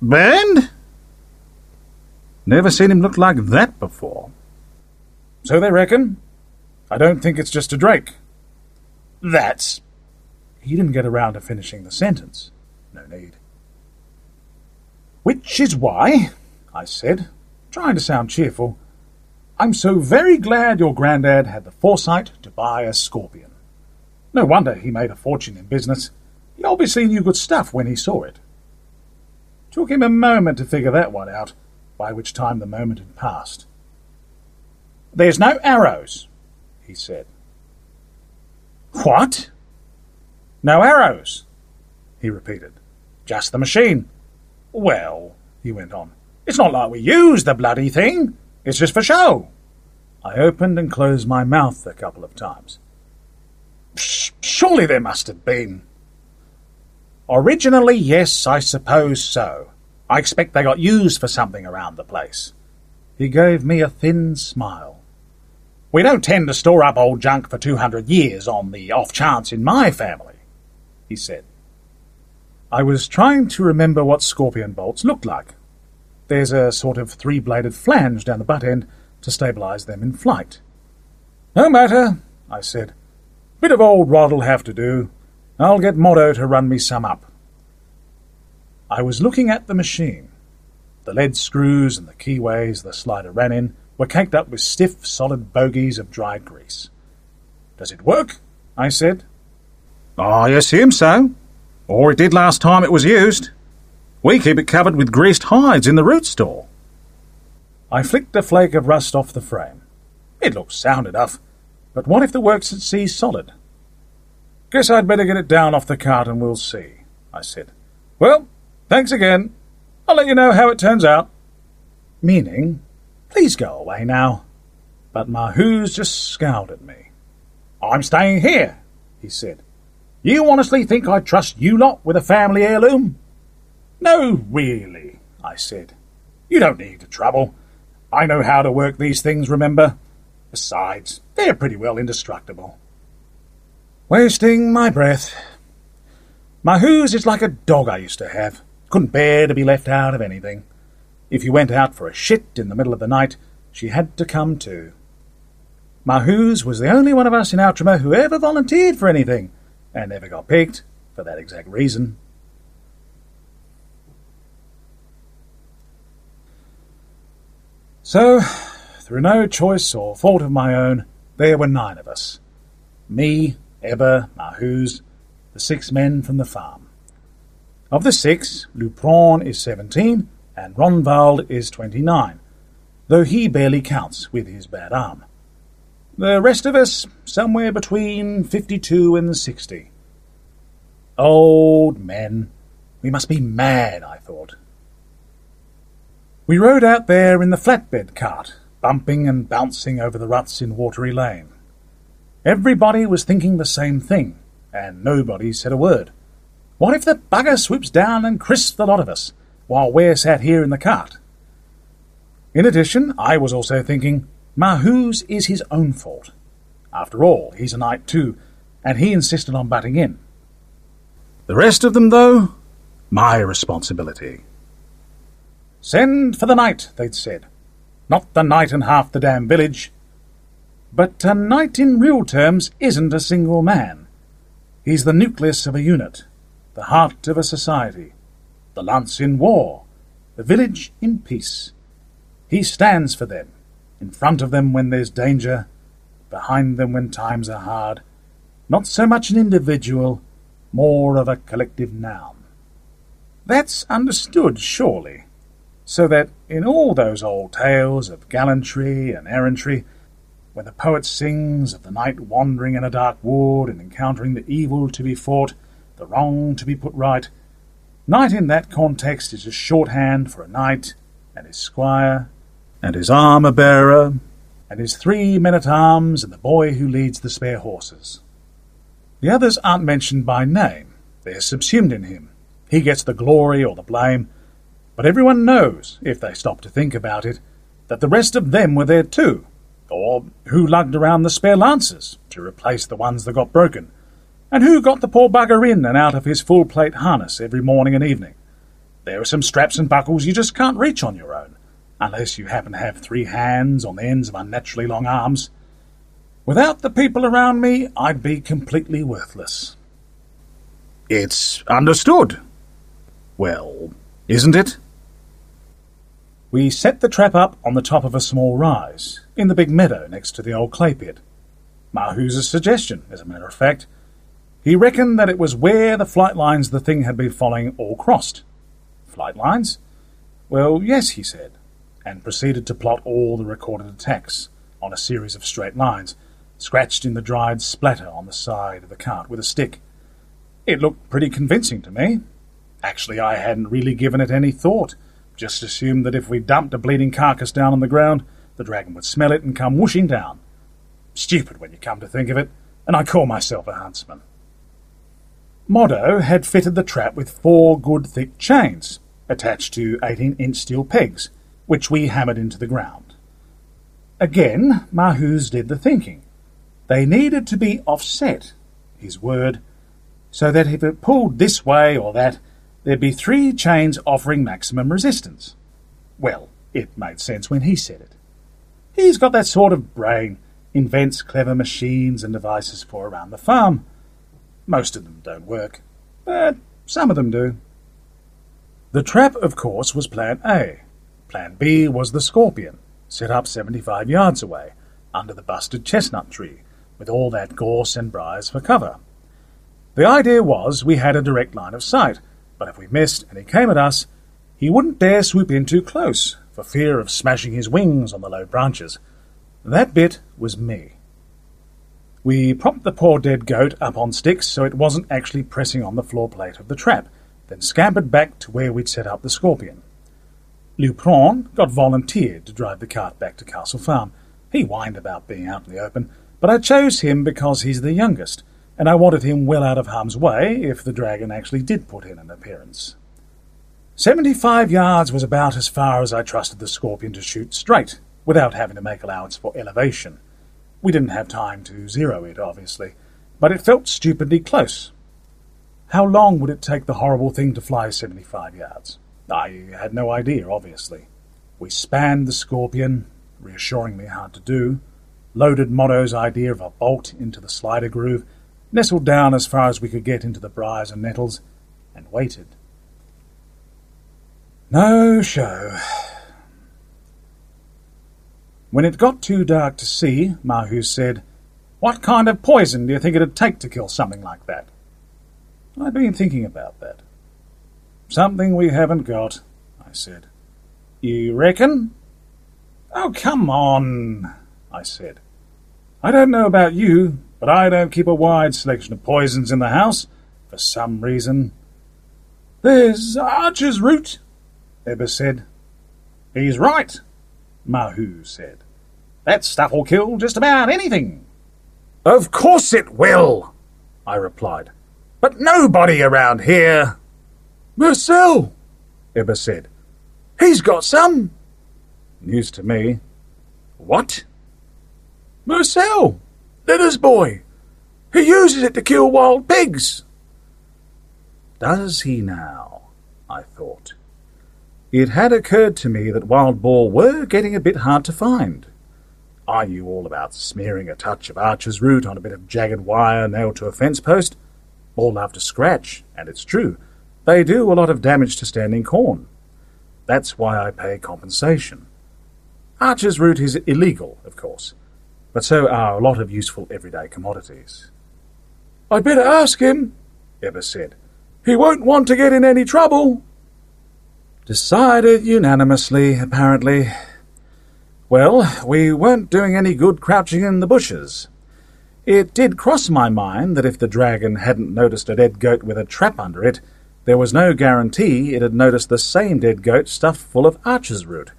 Burned? Never seen him look like that before. So they reckon. I don't think it's just a drake. That's. He didn't get around to finishing the sentence. No need. Which is why, I said, trying to sound cheerful, I'm so very glad your grandad had the foresight to buy a scorpion. No wonder he made a fortune in business. He obviously knew good stuff when he saw it. Took him a moment to figure that one out, by which time the moment had passed. There's no arrows, he said. What? No arrows, he repeated. Just the machine. Well, he went on, it's not like we use the bloody thing. It's just for show. I opened and closed my mouth a couple of times. Surely there must have been. Originally, yes, I suppose so. I expect they got used for something around the place. He gave me a thin smile. We don't tend to store up old junk for two hundred years on the off chance in my family, he said. I was trying to remember what scorpion bolts looked like. There's a sort of three bladed flange down the butt end to stabilize them in flight. No matter, I said. Bit of old rod'll have to do. I'll get Motto to run me some up. I was looking at the machine. The lead screws and the keyways the slider ran in were caked up with stiff, solid bogies of dried grease. Does it work? I said. Ah, I assume so. Or it did last time it was used. We keep it covered with greased hides in the root store. I flicked a flake of rust off the frame. It looks sound enough, but what if the works at sea's solid? Guess I'd better get it down off the cart and we'll see, I said. Well, thanks again. I'll let you know how it turns out. Meaning, please go away now. But Mahoos just scowled at me. I'm staying here, he said. You honestly think I'd trust you lot with a family heirloom? No, really, I said. You don't need to trouble. I know how to work these things, remember? Besides, they're pretty well indestructible. Wasting my breath. Mahoos is like a dog I used to have. Couldn't bear to be left out of anything. If you went out for a shit in the middle of the night, she had to come too. Mahoos was the only one of us in Outremer who ever volunteered for anything, and never got picked for that exact reason. So, through no choice or fault of my own, there were nine of us. Me, Ebba, Mahoos, the six men from the farm. Of the six, Lupron is 17 and Ronvald is 29, though he barely counts with his bad arm. The rest of us, somewhere between 52 and 60. Old men. We must be mad, I thought. We rode out there in the flatbed cart, bumping and bouncing over the ruts in Watery Lane. Everybody was thinking the same thing, and nobody said a word. What if the bugger swoops down and crisps the lot of us, while we're sat here in the cart? In addition, I was also thinking, Mahoos is his own fault. After all, he's a knight too, and he insisted on butting in. The rest of them, though, my responsibility. Send for the knight, they'd said. Not the knight and half the damn village. But a knight in real terms isn't a single man. He's the nucleus of a unit, the heart of a society, the lance in war, the village in peace. He stands for them, in front of them when there's danger, behind them when times are hard. Not so much an individual, more of a collective noun. That's understood, surely, so that in all those old tales of gallantry and errantry, when the poet sings of the knight wandering in a dark wood and encountering the evil to be fought, the wrong to be put right. Knight in that context is just shorthand for a knight, and his squire, and his armour bearer, and his three men at arms, and the boy who leads the spare horses. The others aren't mentioned by name, they're subsumed in him. He gets the glory or the blame, but everyone knows, if they stop to think about it, that the rest of them were there too, or who lugged around the spare lances to replace the ones that got broken and who got the poor bugger in and out of his full plate harness every morning and evening? There are some straps and buckles you just can't reach on your own, unless you happen to have three hands on the ends of unnaturally long arms. Without the people around me, I'd be completely worthless. It's understood. Well, isn't it? We set the trap up on the top of a small rise, in the big meadow next to the old clay pit. Mahoos' suggestion, as a matter of fact, he reckoned that it was where the flight lines the thing had been following all crossed. Flight lines? Well, yes, he said, and proceeded to plot all the recorded attacks on a series of straight lines, scratched in the dried splatter on the side of the cart with a stick. It looked pretty convincing to me. Actually, I hadn't really given it any thought. Just assumed that if we dumped a bleeding carcass down on the ground, the dragon would smell it and come whooshing down. Stupid when you come to think of it, and I call myself a huntsman. Modo had fitted the trap with four good thick chains, attached to 18 inch steel pegs, which we hammered into the ground. Again, Mahus did the thinking. They needed to be offset, his word, so that if it pulled this way or that, there'd be three chains offering maximum resistance. Well, it made sense when he said it. He's got that sort of brain, invents clever machines and devices for around the farm. Most of them don't work, but some of them do. The trap, of course, was Plan A. Plan B was the scorpion, set up 75 yards away, under the busted chestnut tree, with all that gorse and briars for cover. The idea was we had a direct line of sight, but if we missed and he came at us, he wouldn't dare swoop in too close, for fear of smashing his wings on the low branches. That bit was me. We propped the poor dead goat up on sticks so it wasn't actually pressing on the floor plate of the trap, then scampered back to where we'd set up the scorpion. Lupron got volunteered to drive the cart back to Castle Farm. He whined about being out in the open, but I chose him because he's the youngest, and I wanted him well out of harm's way if the dragon actually did put in an appearance. Seventy-five yards was about as far as I trusted the scorpion to shoot straight, without having to make allowance for elevation. We didn't have time to zero it, obviously, but it felt stupidly close. How long would it take the horrible thing to fly seventy-five yards? I had no idea, obviously. We spanned the scorpion, reassuringly hard to do, loaded Modo's idea of a bolt into the slider groove, nestled down as far as we could get into the briars and nettles, and waited. No show. When it got too dark to see, Mahus said, What kind of poison do you think it'd take to kill something like that? I'd been thinking about that. Something we haven't got, I said. You reckon? Oh, come on, I said. I don't know about you, but I don't keep a wide selection of poisons in the house, for some reason. There's Archer's root, Ebba said. He's right, Mahu said. That stuff'll kill just about anything. Of course it will, I replied. But nobody around here. Marcel, Ebba said. He's got some. News to me. What? Marcel, Leonard's boy. He uses it to kill wild pigs. Does he now? I thought. It had occurred to me that wild boar were getting a bit hard to find. I knew all about smearing a touch of archer's root on a bit of jagged wire nailed to a fence post. All love to scratch, and it's true. They do a lot of damage to standing corn. That's why I pay compensation. Archer's root is illegal, of course, but so are a lot of useful everyday commodities. I'd better ask him, Ebba said. He won't want to get in any trouble. Decided unanimously, apparently. Well, we weren't doing any good crouching in the bushes. It did cross my mind that if the dragon hadn't noticed a dead goat with a trap under it, there was no guarantee it had noticed the same dead goat stuffed full of archer's root.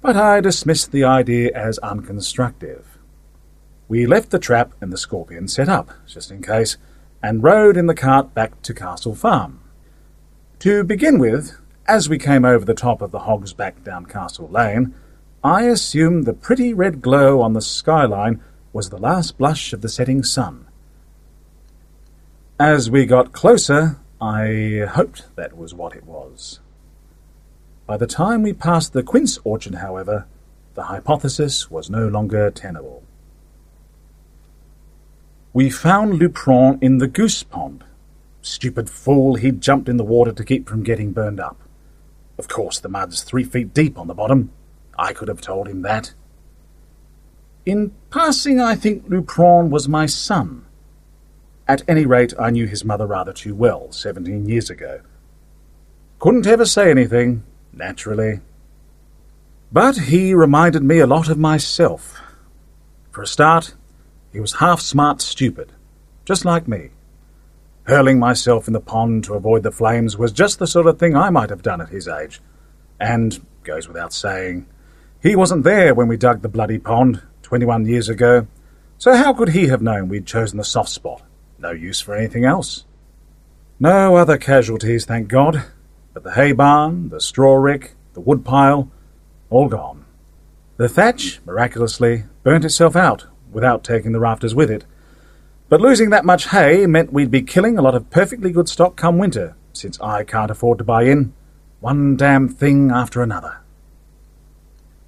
But I dismissed the idea as unconstructive. We left the trap and the scorpion set up, just in case, and rode in the cart back to Castle Farm. To begin with, as we came over the top of the Hog's Back down Castle Lane, I assumed the pretty red glow on the skyline was the last blush of the setting sun. As we got closer, I hoped that was what it was. By the time we passed the quince orchard, however, the hypothesis was no longer tenable. We found Lupron in the goose pond. Stupid fool, he'd jumped in the water to keep from getting burned up. Of course, the mud's three feet deep on the bottom. I could have told him that. In passing, I think Lupron was my son. At any rate, I knew his mother rather too well, seventeen years ago. Couldn't ever say anything, naturally. But he reminded me a lot of myself. For a start, he was half smart stupid, just like me. Hurling myself in the pond to avoid the flames was just the sort of thing I might have done at his age. And, goes without saying, he wasn't there when we dug the bloody pond 21 years ago, so how could he have known we'd chosen the soft spot? No use for anything else. No other casualties, thank God, but the hay barn, the straw rick, the wood pile, all gone. The thatch, miraculously, burnt itself out without taking the rafters with it. But losing that much hay meant we'd be killing a lot of perfectly good stock come winter, since I can't afford to buy in. One damn thing after another.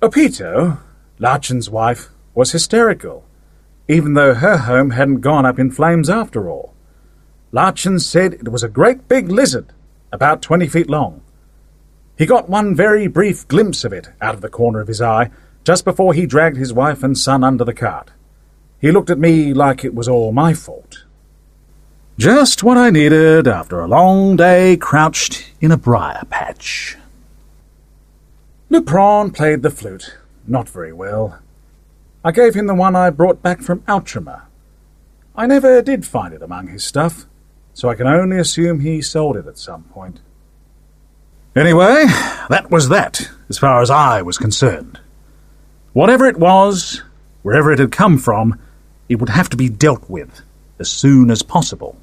Uh, Opito, Larchen's wife, was hysterical, even though her home hadn't gone up in flames after all. Larchen said it was a great big lizard, about twenty feet long. He got one very brief glimpse of it out of the corner of his eye just before he dragged his wife and son under the cart. He looked at me like it was all my fault. Just what I needed after a long day crouched in a briar patch. Lupron played the flute, not very well. I gave him the one I brought back from Outremer. I never did find it among his stuff, so I can only assume he sold it at some point. Anyway, that was that, as far as I was concerned. Whatever it was, wherever it had come from, it would have to be dealt with as soon as possible.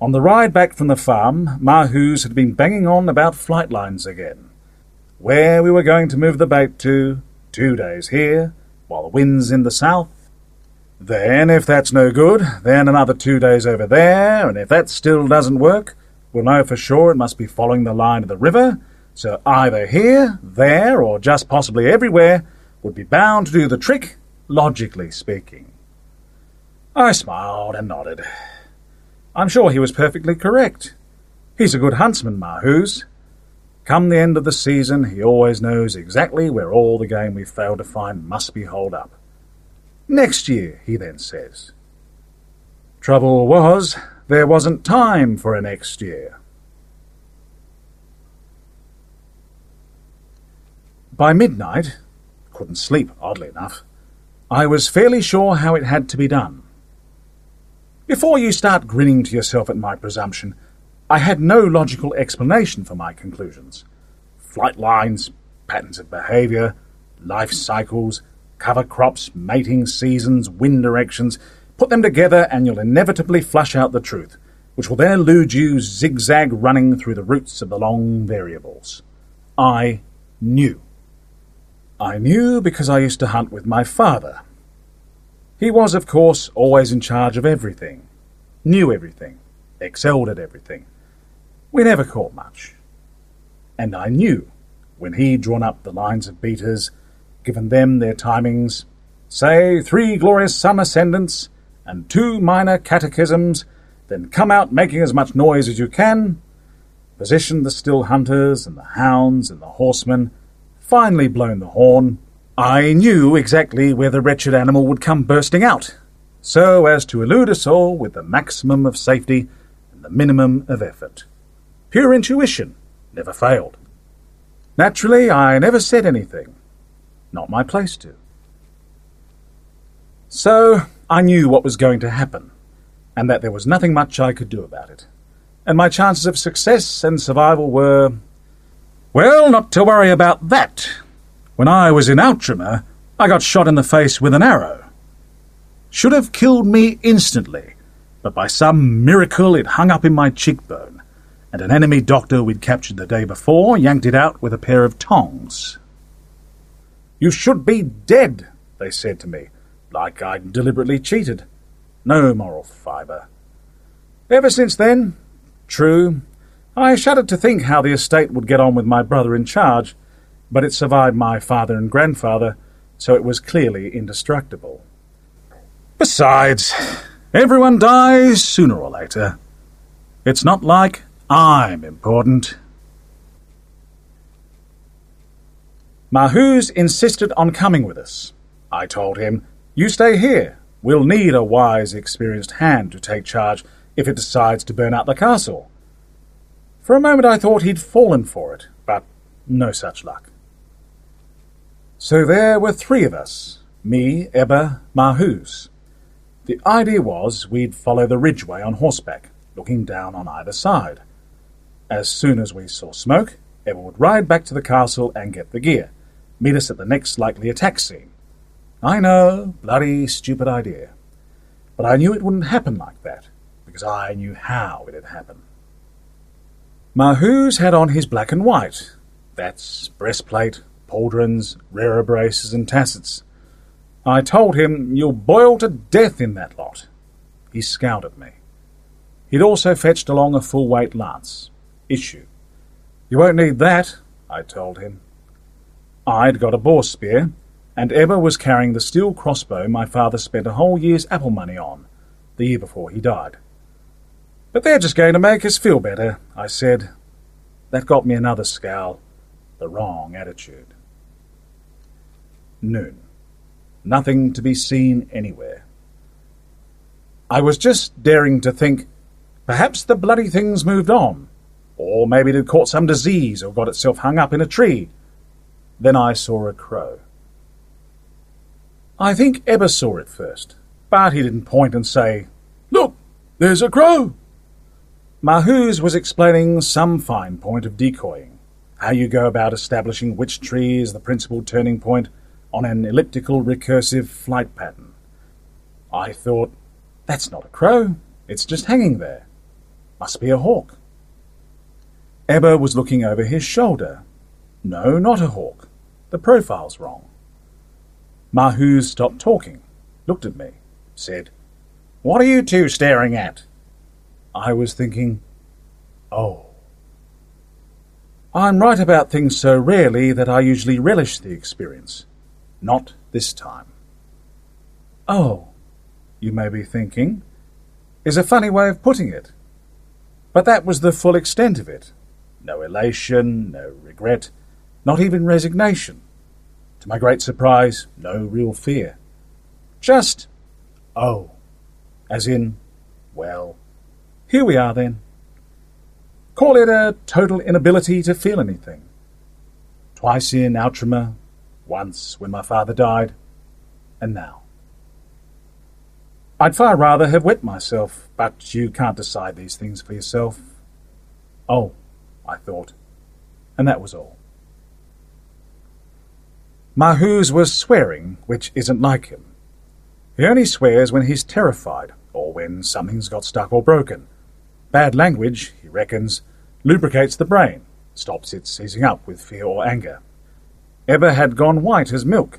On the ride back from the farm, Mahus had been banging on about flight lines again. Where we were going to move the bait to, two days here, while the wind's in the south. Then, if that's no good, then another two days over there, and if that still doesn't work, we'll know for sure it must be following the line of the river, so either here, there, or just possibly everywhere would be bound to do the trick, logically speaking. I smiled and nodded. I'm sure he was perfectly correct. He's a good huntsman, Mahus. Come the end of the season, he always knows exactly where all the game we failed to find must be holed up. Next year, he then says. Trouble was, there wasn't time for a next year. By midnight, couldn't sleep, oddly enough, I was fairly sure how it had to be done. Before you start grinning to yourself at my presumption, I had no logical explanation for my conclusions. Flight lines, patterns of behavior, life cycles, cover crops, mating seasons, wind directions, put them together and you'll inevitably flush out the truth, which will then elude you zigzag running through the roots of the long variables. I knew. I knew because I used to hunt with my father. He was, of course, always in charge of everything, knew everything, excelled at everything. We never caught much. And I knew when he'd drawn up the lines of beaters, given them their timings, say three glorious sun ascendants and two minor catechisms, then come out making as much noise as you can, positioned the still hunters and the hounds and the horsemen, finally blown the horn, I knew exactly where the wretched animal would come bursting out, so as to elude us all with the maximum of safety and the minimum of effort. Pure intuition never failed. Naturally, I never said anything. Not my place to. So, I knew what was going to happen, and that there was nothing much I could do about it. And my chances of success and survival were. Well, not to worry about that, when I was in Outremer, I got shot in the face with an arrow. Should have killed me instantly, but by some miracle it hung up in my cheekbone, and an enemy doctor we'd captured the day before yanked it out with a pair of tongs. You should be dead, they said to me, like I'd deliberately cheated. No moral fibre. Ever since then, true, I shuddered to think how the estate would get on with my brother in charge, but it survived my father and grandfather, so it was clearly indestructible. Besides, everyone dies sooner or later. It's not like I'm important. Mahus insisted on coming with us. I told him, You stay here. We'll need a wise, experienced hand to take charge if it decides to burn out the castle. For a moment I thought he'd fallen for it, but no such luck. So there were three of us me, Ebba, Mahus. The idea was we'd follow the ridgeway on horseback, looking down on either side. As soon as we saw smoke, Ebba would ride back to the castle and get the gear, meet us at the next likely attack scene. I know, bloody stupid idea. But I knew it wouldn't happen like that, because I knew how it had happened. Mahuz had on his black and white. That's breastplate, pauldrons, rerebraces, and tassets. I told him, You'll boil to death in that lot. He scowled at me. He'd also fetched along a full weight lance. Issue. You won't need that, I told him. I'd got a boar spear, and Ebba was carrying the steel crossbow my father spent a whole year's apple money on, the year before he died. But they're just going to make us feel better, I said. That got me another scowl. The wrong attitude. Noon. Nothing to be seen anywhere. I was just daring to think, perhaps the bloody thing's moved on, or maybe it had caught some disease or got itself hung up in a tree. Then I saw a crow. I think Ebba saw it first, but he didn't point and say, Look, there's a crow. Mahuz was explaining some fine point of decoying, how you go about establishing which tree is the principal turning point on an elliptical recursive flight pattern. I thought, that's not a crow, it's just hanging there. Must be a hawk. Ebba was looking over his shoulder. No, not a hawk. The profile's wrong. Mahuz stopped talking, looked at me, said, What are you two staring at? I was thinking, oh. I'm right about things so rarely that I usually relish the experience. Not this time. Oh, you may be thinking, is a funny way of putting it. But that was the full extent of it. No elation, no regret, not even resignation. To my great surprise, no real fear. Just, oh, as in, well, here we are then. Call it a total inability to feel anything. Twice in Outremer, once when my father died, and now. I'd far rather have wet myself, but you can't decide these things for yourself. Oh, I thought, and that was all. Mahuz was swearing, which isn't like him. He only swears when he's terrified, or when something's got stuck or broken. Bad language, he reckons, lubricates the brain, stops it seizing up with fear or anger. Ebba had gone white as milk.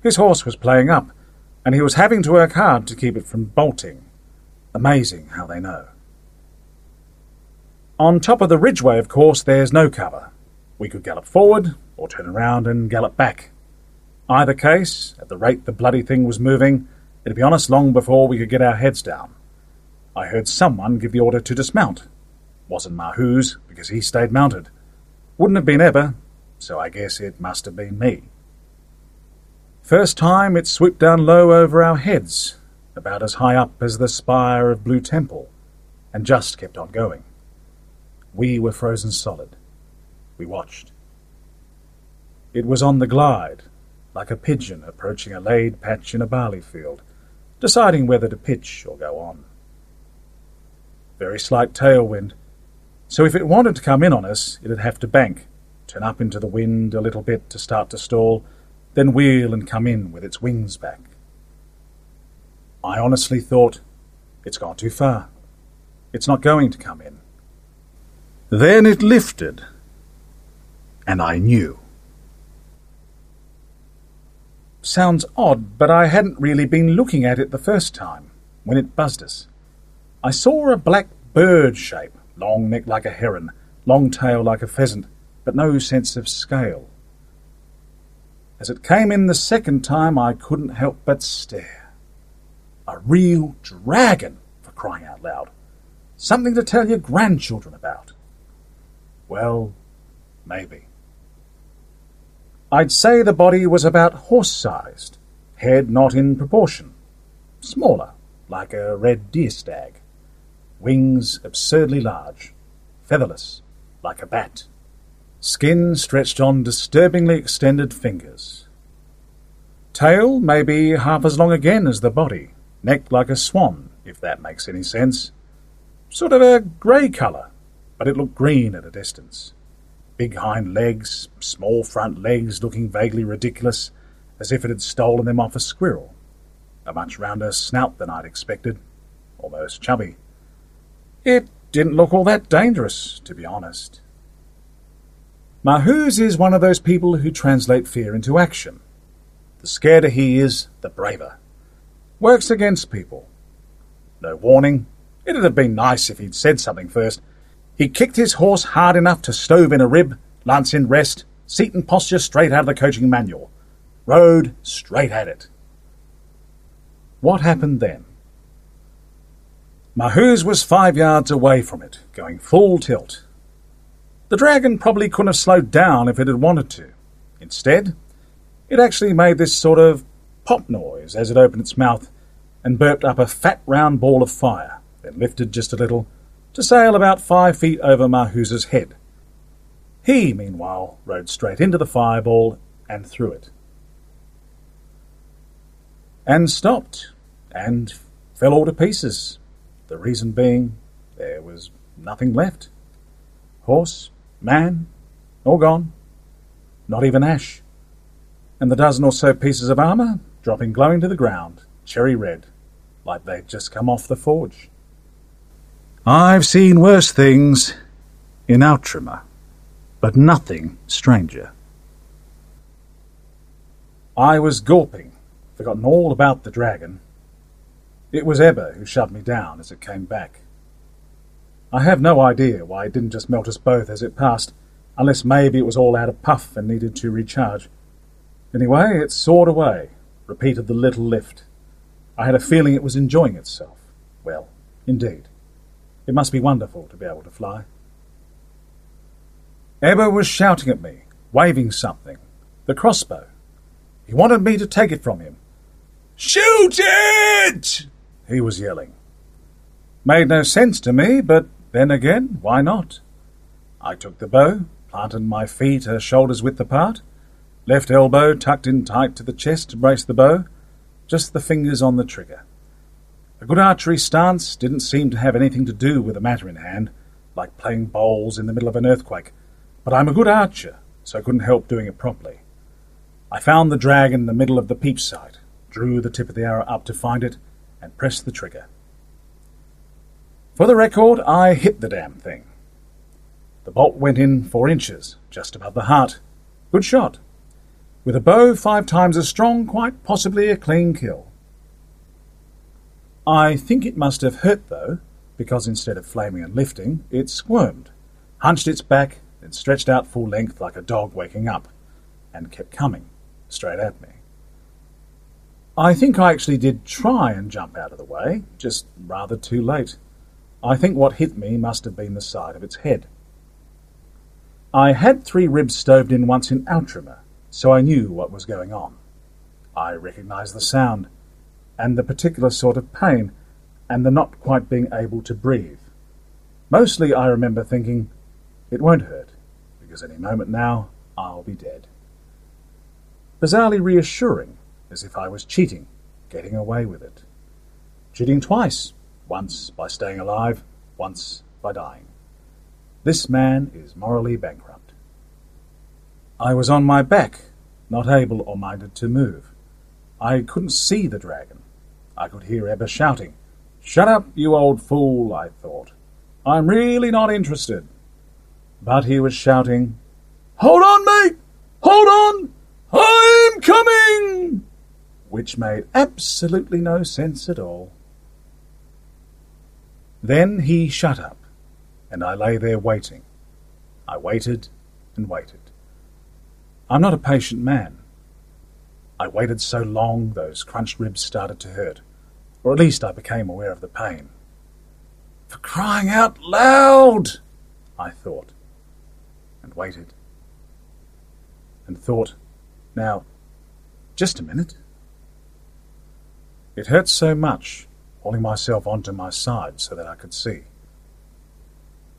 His horse was playing up, and he was having to work hard to keep it from bolting. Amazing how they know. On top of the ridgeway, of course, there's no cover. We could gallop forward, or turn around and gallop back. Either case, at the rate the bloody thing was moving, it'd be on us long before we could get our heads down. I heard someone give the order to dismount. Wasn't Mahuz, because he stayed mounted. Wouldn't have been Ebba, so I guess it must have been me. First time it swooped down low over our heads, about as high up as the spire of Blue Temple, and just kept on going. We were frozen solid. We watched. It was on the glide, like a pigeon approaching a laid patch in a barley field, deciding whether to pitch or go on very slight tailwind. So if it wanted to come in on us, it'd have to bank, turn up into the wind a little bit to start to stall, then wheel and come in with its wings back. I honestly thought, it's gone too far. It's not going to come in. Then it lifted, and I knew. Sounds odd, but I hadn't really been looking at it the first time, when it buzzed us. I saw a black bird shape, long neck like a heron, long tail like a pheasant, but no sense of scale. As it came in the second time, I couldn't help but stare. A real dragon, for crying out loud. Something to tell your grandchildren about. Well, maybe. I'd say the body was about horse sized, head not in proportion. Smaller, like a red deer stag wings absurdly large, featherless, like a bat, skin stretched on disturbingly extended fingers. Tail maybe half as long again as the body, neck like a swan, if that makes any sense. Sort of a grey colour, but it looked green at a distance. Big hind legs, small front legs looking vaguely ridiculous, as if it had stolen them off a squirrel. A much rounder snout than I'd expected, almost chubby. It didn't look all that dangerous, to be honest. Mahoos is one of those people who translate fear into action. The scareder he is, the braver. Works against people. No warning. It'd have been nice if he'd said something first. He kicked his horse hard enough to stove in a rib, lance in rest, seat and posture straight out of the coaching manual. Rode straight at it. What happened then? Mahoos was five yards away from it, going full tilt. The dragon probably couldn't have slowed down if it had wanted to. Instead, it actually made this sort of pop noise as it opened its mouth and burped up a fat round ball of fire, then lifted just a little to sail about five feet over Mahoos's head. He, meanwhile, rode straight into the fireball and through it. And stopped, and fell all to pieces. The reason being, there was nothing left. Horse, man, all gone. Not even ash. And the dozen or so pieces of armour dropping glowing to the ground, cherry red, like they'd just come off the forge. I've seen worse things in Outremer, but nothing stranger. I was gulping, forgotten all about the dragon. It was Ebba who shoved me down as it came back. I have no idea why it didn't just melt us both as it passed, unless maybe it was all out of puff and needed to recharge. Anyway, it soared away, repeated the little lift. I had a feeling it was enjoying itself. Well, indeed. It must be wonderful to be able to fly. Ebba was shouting at me, waving something. The crossbow. He wanted me to take it from him. Shoot it! He was yelling. Made no sense to me, but then again, why not? I took the bow, planted my feet her shoulders width apart, left elbow tucked in tight to the chest to brace the bow, just the fingers on the trigger. A good archery stance didn't seem to have anything to do with the matter in hand, like playing bowls in the middle of an earthquake, but I'm a good archer, so I couldn't help doing it properly. I found the dragon in the middle of the peep sight, drew the tip of the arrow up to find it, and pressed the trigger. For the record, I hit the damn thing. The bolt went in four inches, just above the heart. Good shot. With a bow five times as strong, quite possibly a clean kill. I think it must have hurt, though, because instead of flaming and lifting, it squirmed, hunched its back, then stretched out full length like a dog waking up, and kept coming, straight at me. I think I actually did try and jump out of the way, just rather too late. I think what hit me must have been the side of its head. I had three ribs stoved in once in Outremer, so I knew what was going on. I recognized the sound, and the particular sort of pain, and the not quite being able to breathe. Mostly I remember thinking, it won't hurt, because any moment now I'll be dead. Bizarrely reassuring, as if I was cheating, getting away with it. Cheating twice, once by staying alive, once by dying. This man is morally bankrupt. I was on my back, not able or minded to move. I couldn't see the dragon. I could hear Ebba shouting. Shut up, you old fool, I thought. I'm really not interested. But he was shouting, Hold on, mate! Hold on! I'm coming! Which made absolutely no sense at all. Then he shut up, and I lay there waiting. I waited and waited. I'm not a patient man. I waited so long those crunched ribs started to hurt, or at least I became aware of the pain. For crying out loud, I thought, and waited, and thought, now, just a minute. It hurt so much, holding myself onto my side so that I could see.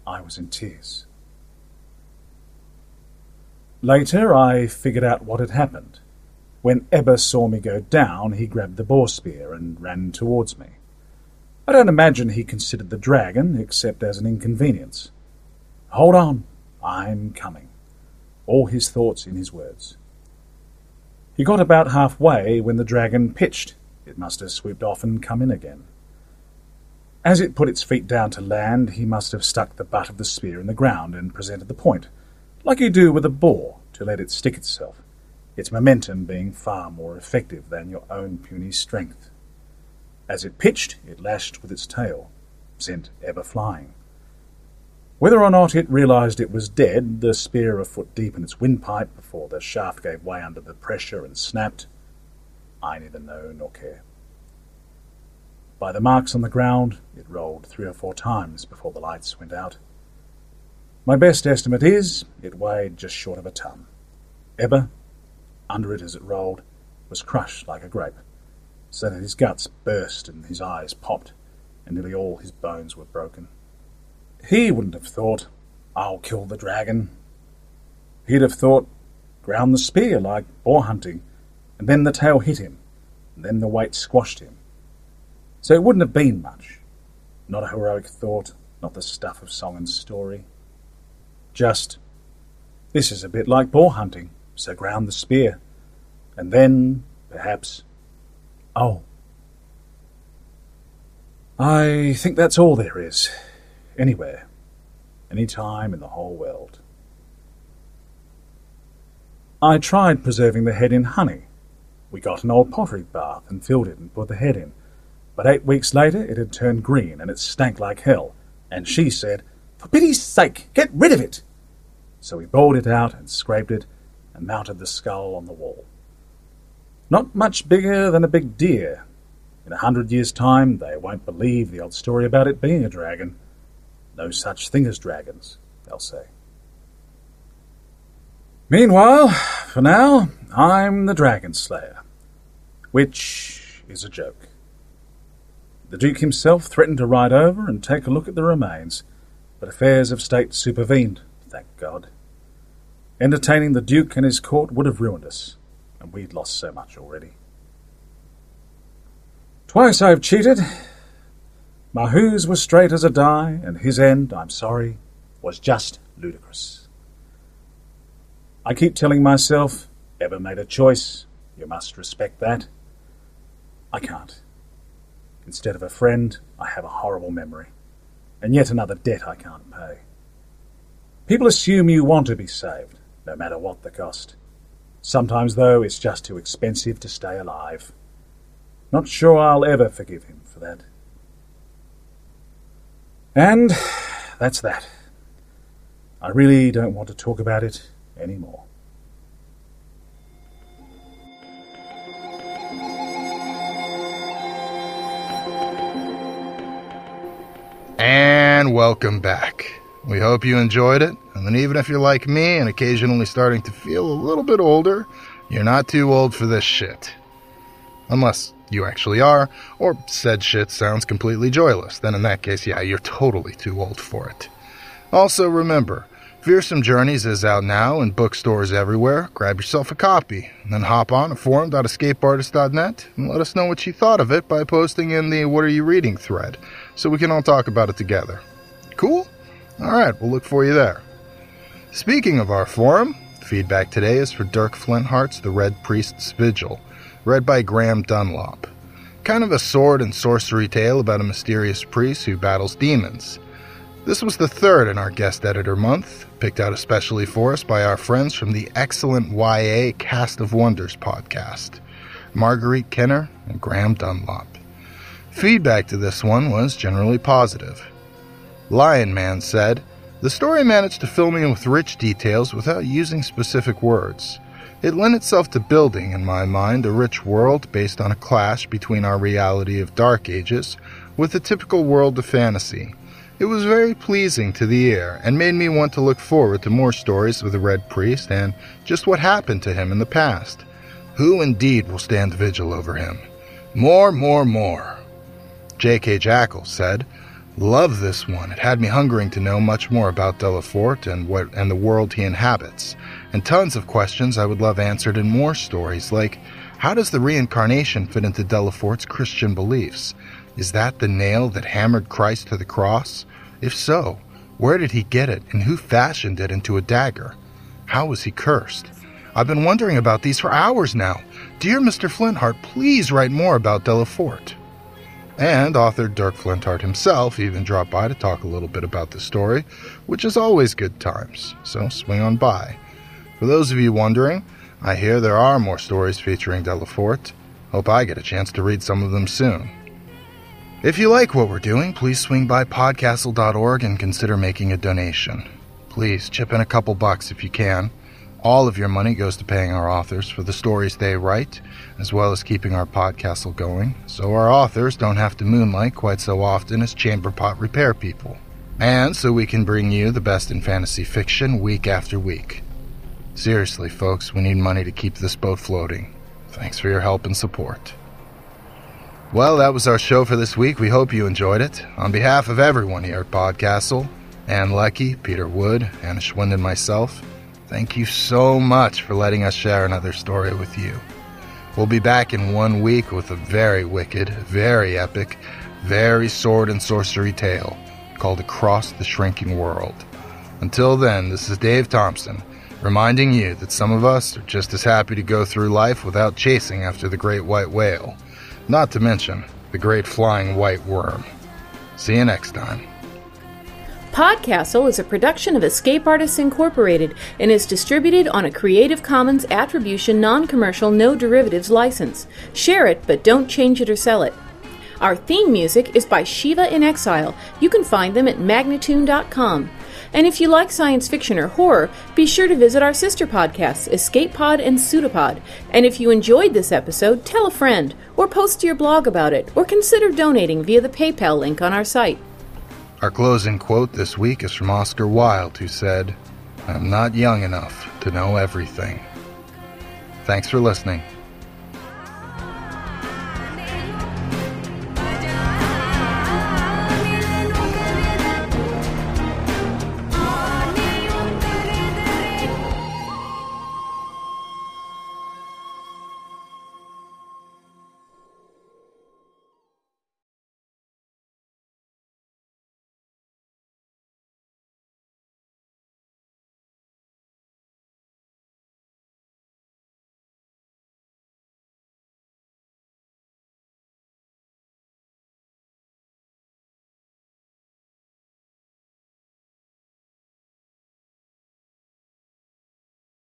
I was in tears. Later, I figured out what had happened When Ebba saw me go down, he grabbed the boar spear and ran towards me. I don't imagine he considered the dragon except as an inconvenience. Hold on, I'm coming. All his thoughts in his words. He got about halfway when the dragon pitched. It must have swooped off and come in again. As it put its feet down to land, he must have stuck the butt of the spear in the ground and presented the point, like you do with a boar, to let it stick itself, its momentum being far more effective than your own puny strength. As it pitched, it lashed with its tail, sent Ebba flying. Whether or not it realized it was dead, the spear a foot deep in its windpipe before the shaft gave way under the pressure and snapped, I neither know nor care. By the marks on the ground, it rolled three or four times before the lights went out. My best estimate is it weighed just short of a ton. Ebba, under it as it rolled, was crushed like a grape, so that his guts burst and his eyes popped, and nearly all his bones were broken. He wouldn't have thought, I'll kill the dragon. He'd have thought, ground the spear like boar hunting, and then the tail hit him, and then the weight squashed him so it wouldn't have been much. Not a heroic thought, not the stuff of song and story. Just, this is a bit like boar hunting, so ground the spear. And then, perhaps, oh. I think that's all there is. Anywhere. Any time in the whole world. I tried preserving the head in honey. We got an old pottery bath and filled it and put the head in. But eight weeks later it had turned green and it stank like hell, and she said, For pity's sake, get rid of it! So we bowled it out and scraped it and mounted the skull on the wall. Not much bigger than a big deer. In a hundred years' time, they won't believe the old story about it being a dragon. No such thing as dragons, they'll say. Meanwhile, for now, I'm the Dragon Slayer, which is a joke. The Duke himself threatened to ride over and take a look at the remains, but affairs of state supervened, thank God. Entertaining the Duke and his court would have ruined us, and we'd lost so much already. Twice I've cheated. Mahu's was straight as a die, and his end, I'm sorry, was just ludicrous. I keep telling myself, ever made a choice, you must respect that. I can't. Instead of a friend, I have a horrible memory, and yet another debt I can't pay. People assume you want to be saved, no matter what the cost. Sometimes, though, it's just too expensive to stay alive. Not sure I'll ever forgive him for that. And that's that. I really don't want to talk about it anymore. And welcome back. We hope you enjoyed it, and then even if you're like me and occasionally starting to feel a little bit older, you're not too old for this shit. Unless you actually are, or said shit sounds completely joyless, then in that case, yeah, you're totally too old for it. Also, remember, Fearsome Journeys is out now in bookstores everywhere. Grab yourself a copy, and then hop on to forum.escapeartist.net and let us know what you thought of it by posting in the What Are You Reading thread so we can all talk about it together. Cool? Alright, we'll look for you there. Speaking of our forum, feedback today is for Dirk Flinthart's The Red Priest's Vigil, read by Graeme Dunlop. Kind of a sword and sorcery tale about a mysterious priest who battles demons. This was the third in our guest editor month, picked out especially for us by our friends from the excellent YA Cast of Wonders podcast Marguerite Kenner and Graeme Dunlop. Feedback to this one was generally positive. Lion Man said, The story managed to fill me with rich details without using specific words. It lent itself to building, in my mind, a rich world based on a clash between our reality of Dark Ages with the typical world of fantasy. It was very pleasing to the ear and made me want to look forward to more stories of the Red Priest and just what happened to him in the past. Who indeed will stand vigil over him? More, more, more. J.K. Jackal said, Love this one. It had me hungering to know much more about Delafort and what and the world he inhabits, and tons of questions I would love answered in more stories like how does the reincarnation fit into Delafort's Christian beliefs? Is that the nail that hammered Christ to the cross? If so, where did he get it and who fashioned it into a dagger? How was he cursed? I've been wondering about these for hours now. Dear Mr. Flinthart, please write more about Delafort. And author Dirk Flinthart himself even dropped by to talk a little bit about the story, which is always good times, so swing on by. For those of you wondering, I hear there are more stories featuring Delafort. Hope I get a chance to read some of them soon. If you like what we're doing, please swing by podcastle.org and consider making a donation. Please chip in a couple bucks if you can. All of your money goes to paying our authors for the stories they write, as well as keeping our podcastle going, so our authors don't have to moonlight quite so often as chamber pot repair people. And so we can bring you the best in fantasy fiction week after week. Seriously, folks, we need money to keep this boat floating. Thanks for your help and support. Well, that was our show for this week. We hope you enjoyed it. On behalf of everyone here at Podcastle, Ann Leckie, Peter Wood, Anna Schwind, and myself, Thank you so much for letting us share another story with you. We'll be back in one week with a very wicked, very epic, very sword and sorcery tale called Across the Shrinking World. Until then, this is Dave Thompson, reminding you that some of us are just as happy to go through life without chasing after the great white whale, not to mention the great flying white worm. See you next time. Podcastle is a production of Escape Artists Incorporated and is distributed on a Creative Commons Attribution Non Commercial No Derivatives license. Share it, but don't change it or sell it. Our theme music is by Shiva in Exile. You can find them at magnatune.com. And if you like science fiction or horror, be sure to visit our sister podcasts, Escape Pod and Pseudopod. And if you enjoyed this episode, tell a friend, or post to your blog about it, or consider donating via the PayPal link on our site. Our closing quote this week is from Oscar Wilde, who said, I'm not young enough to know everything. Thanks for listening.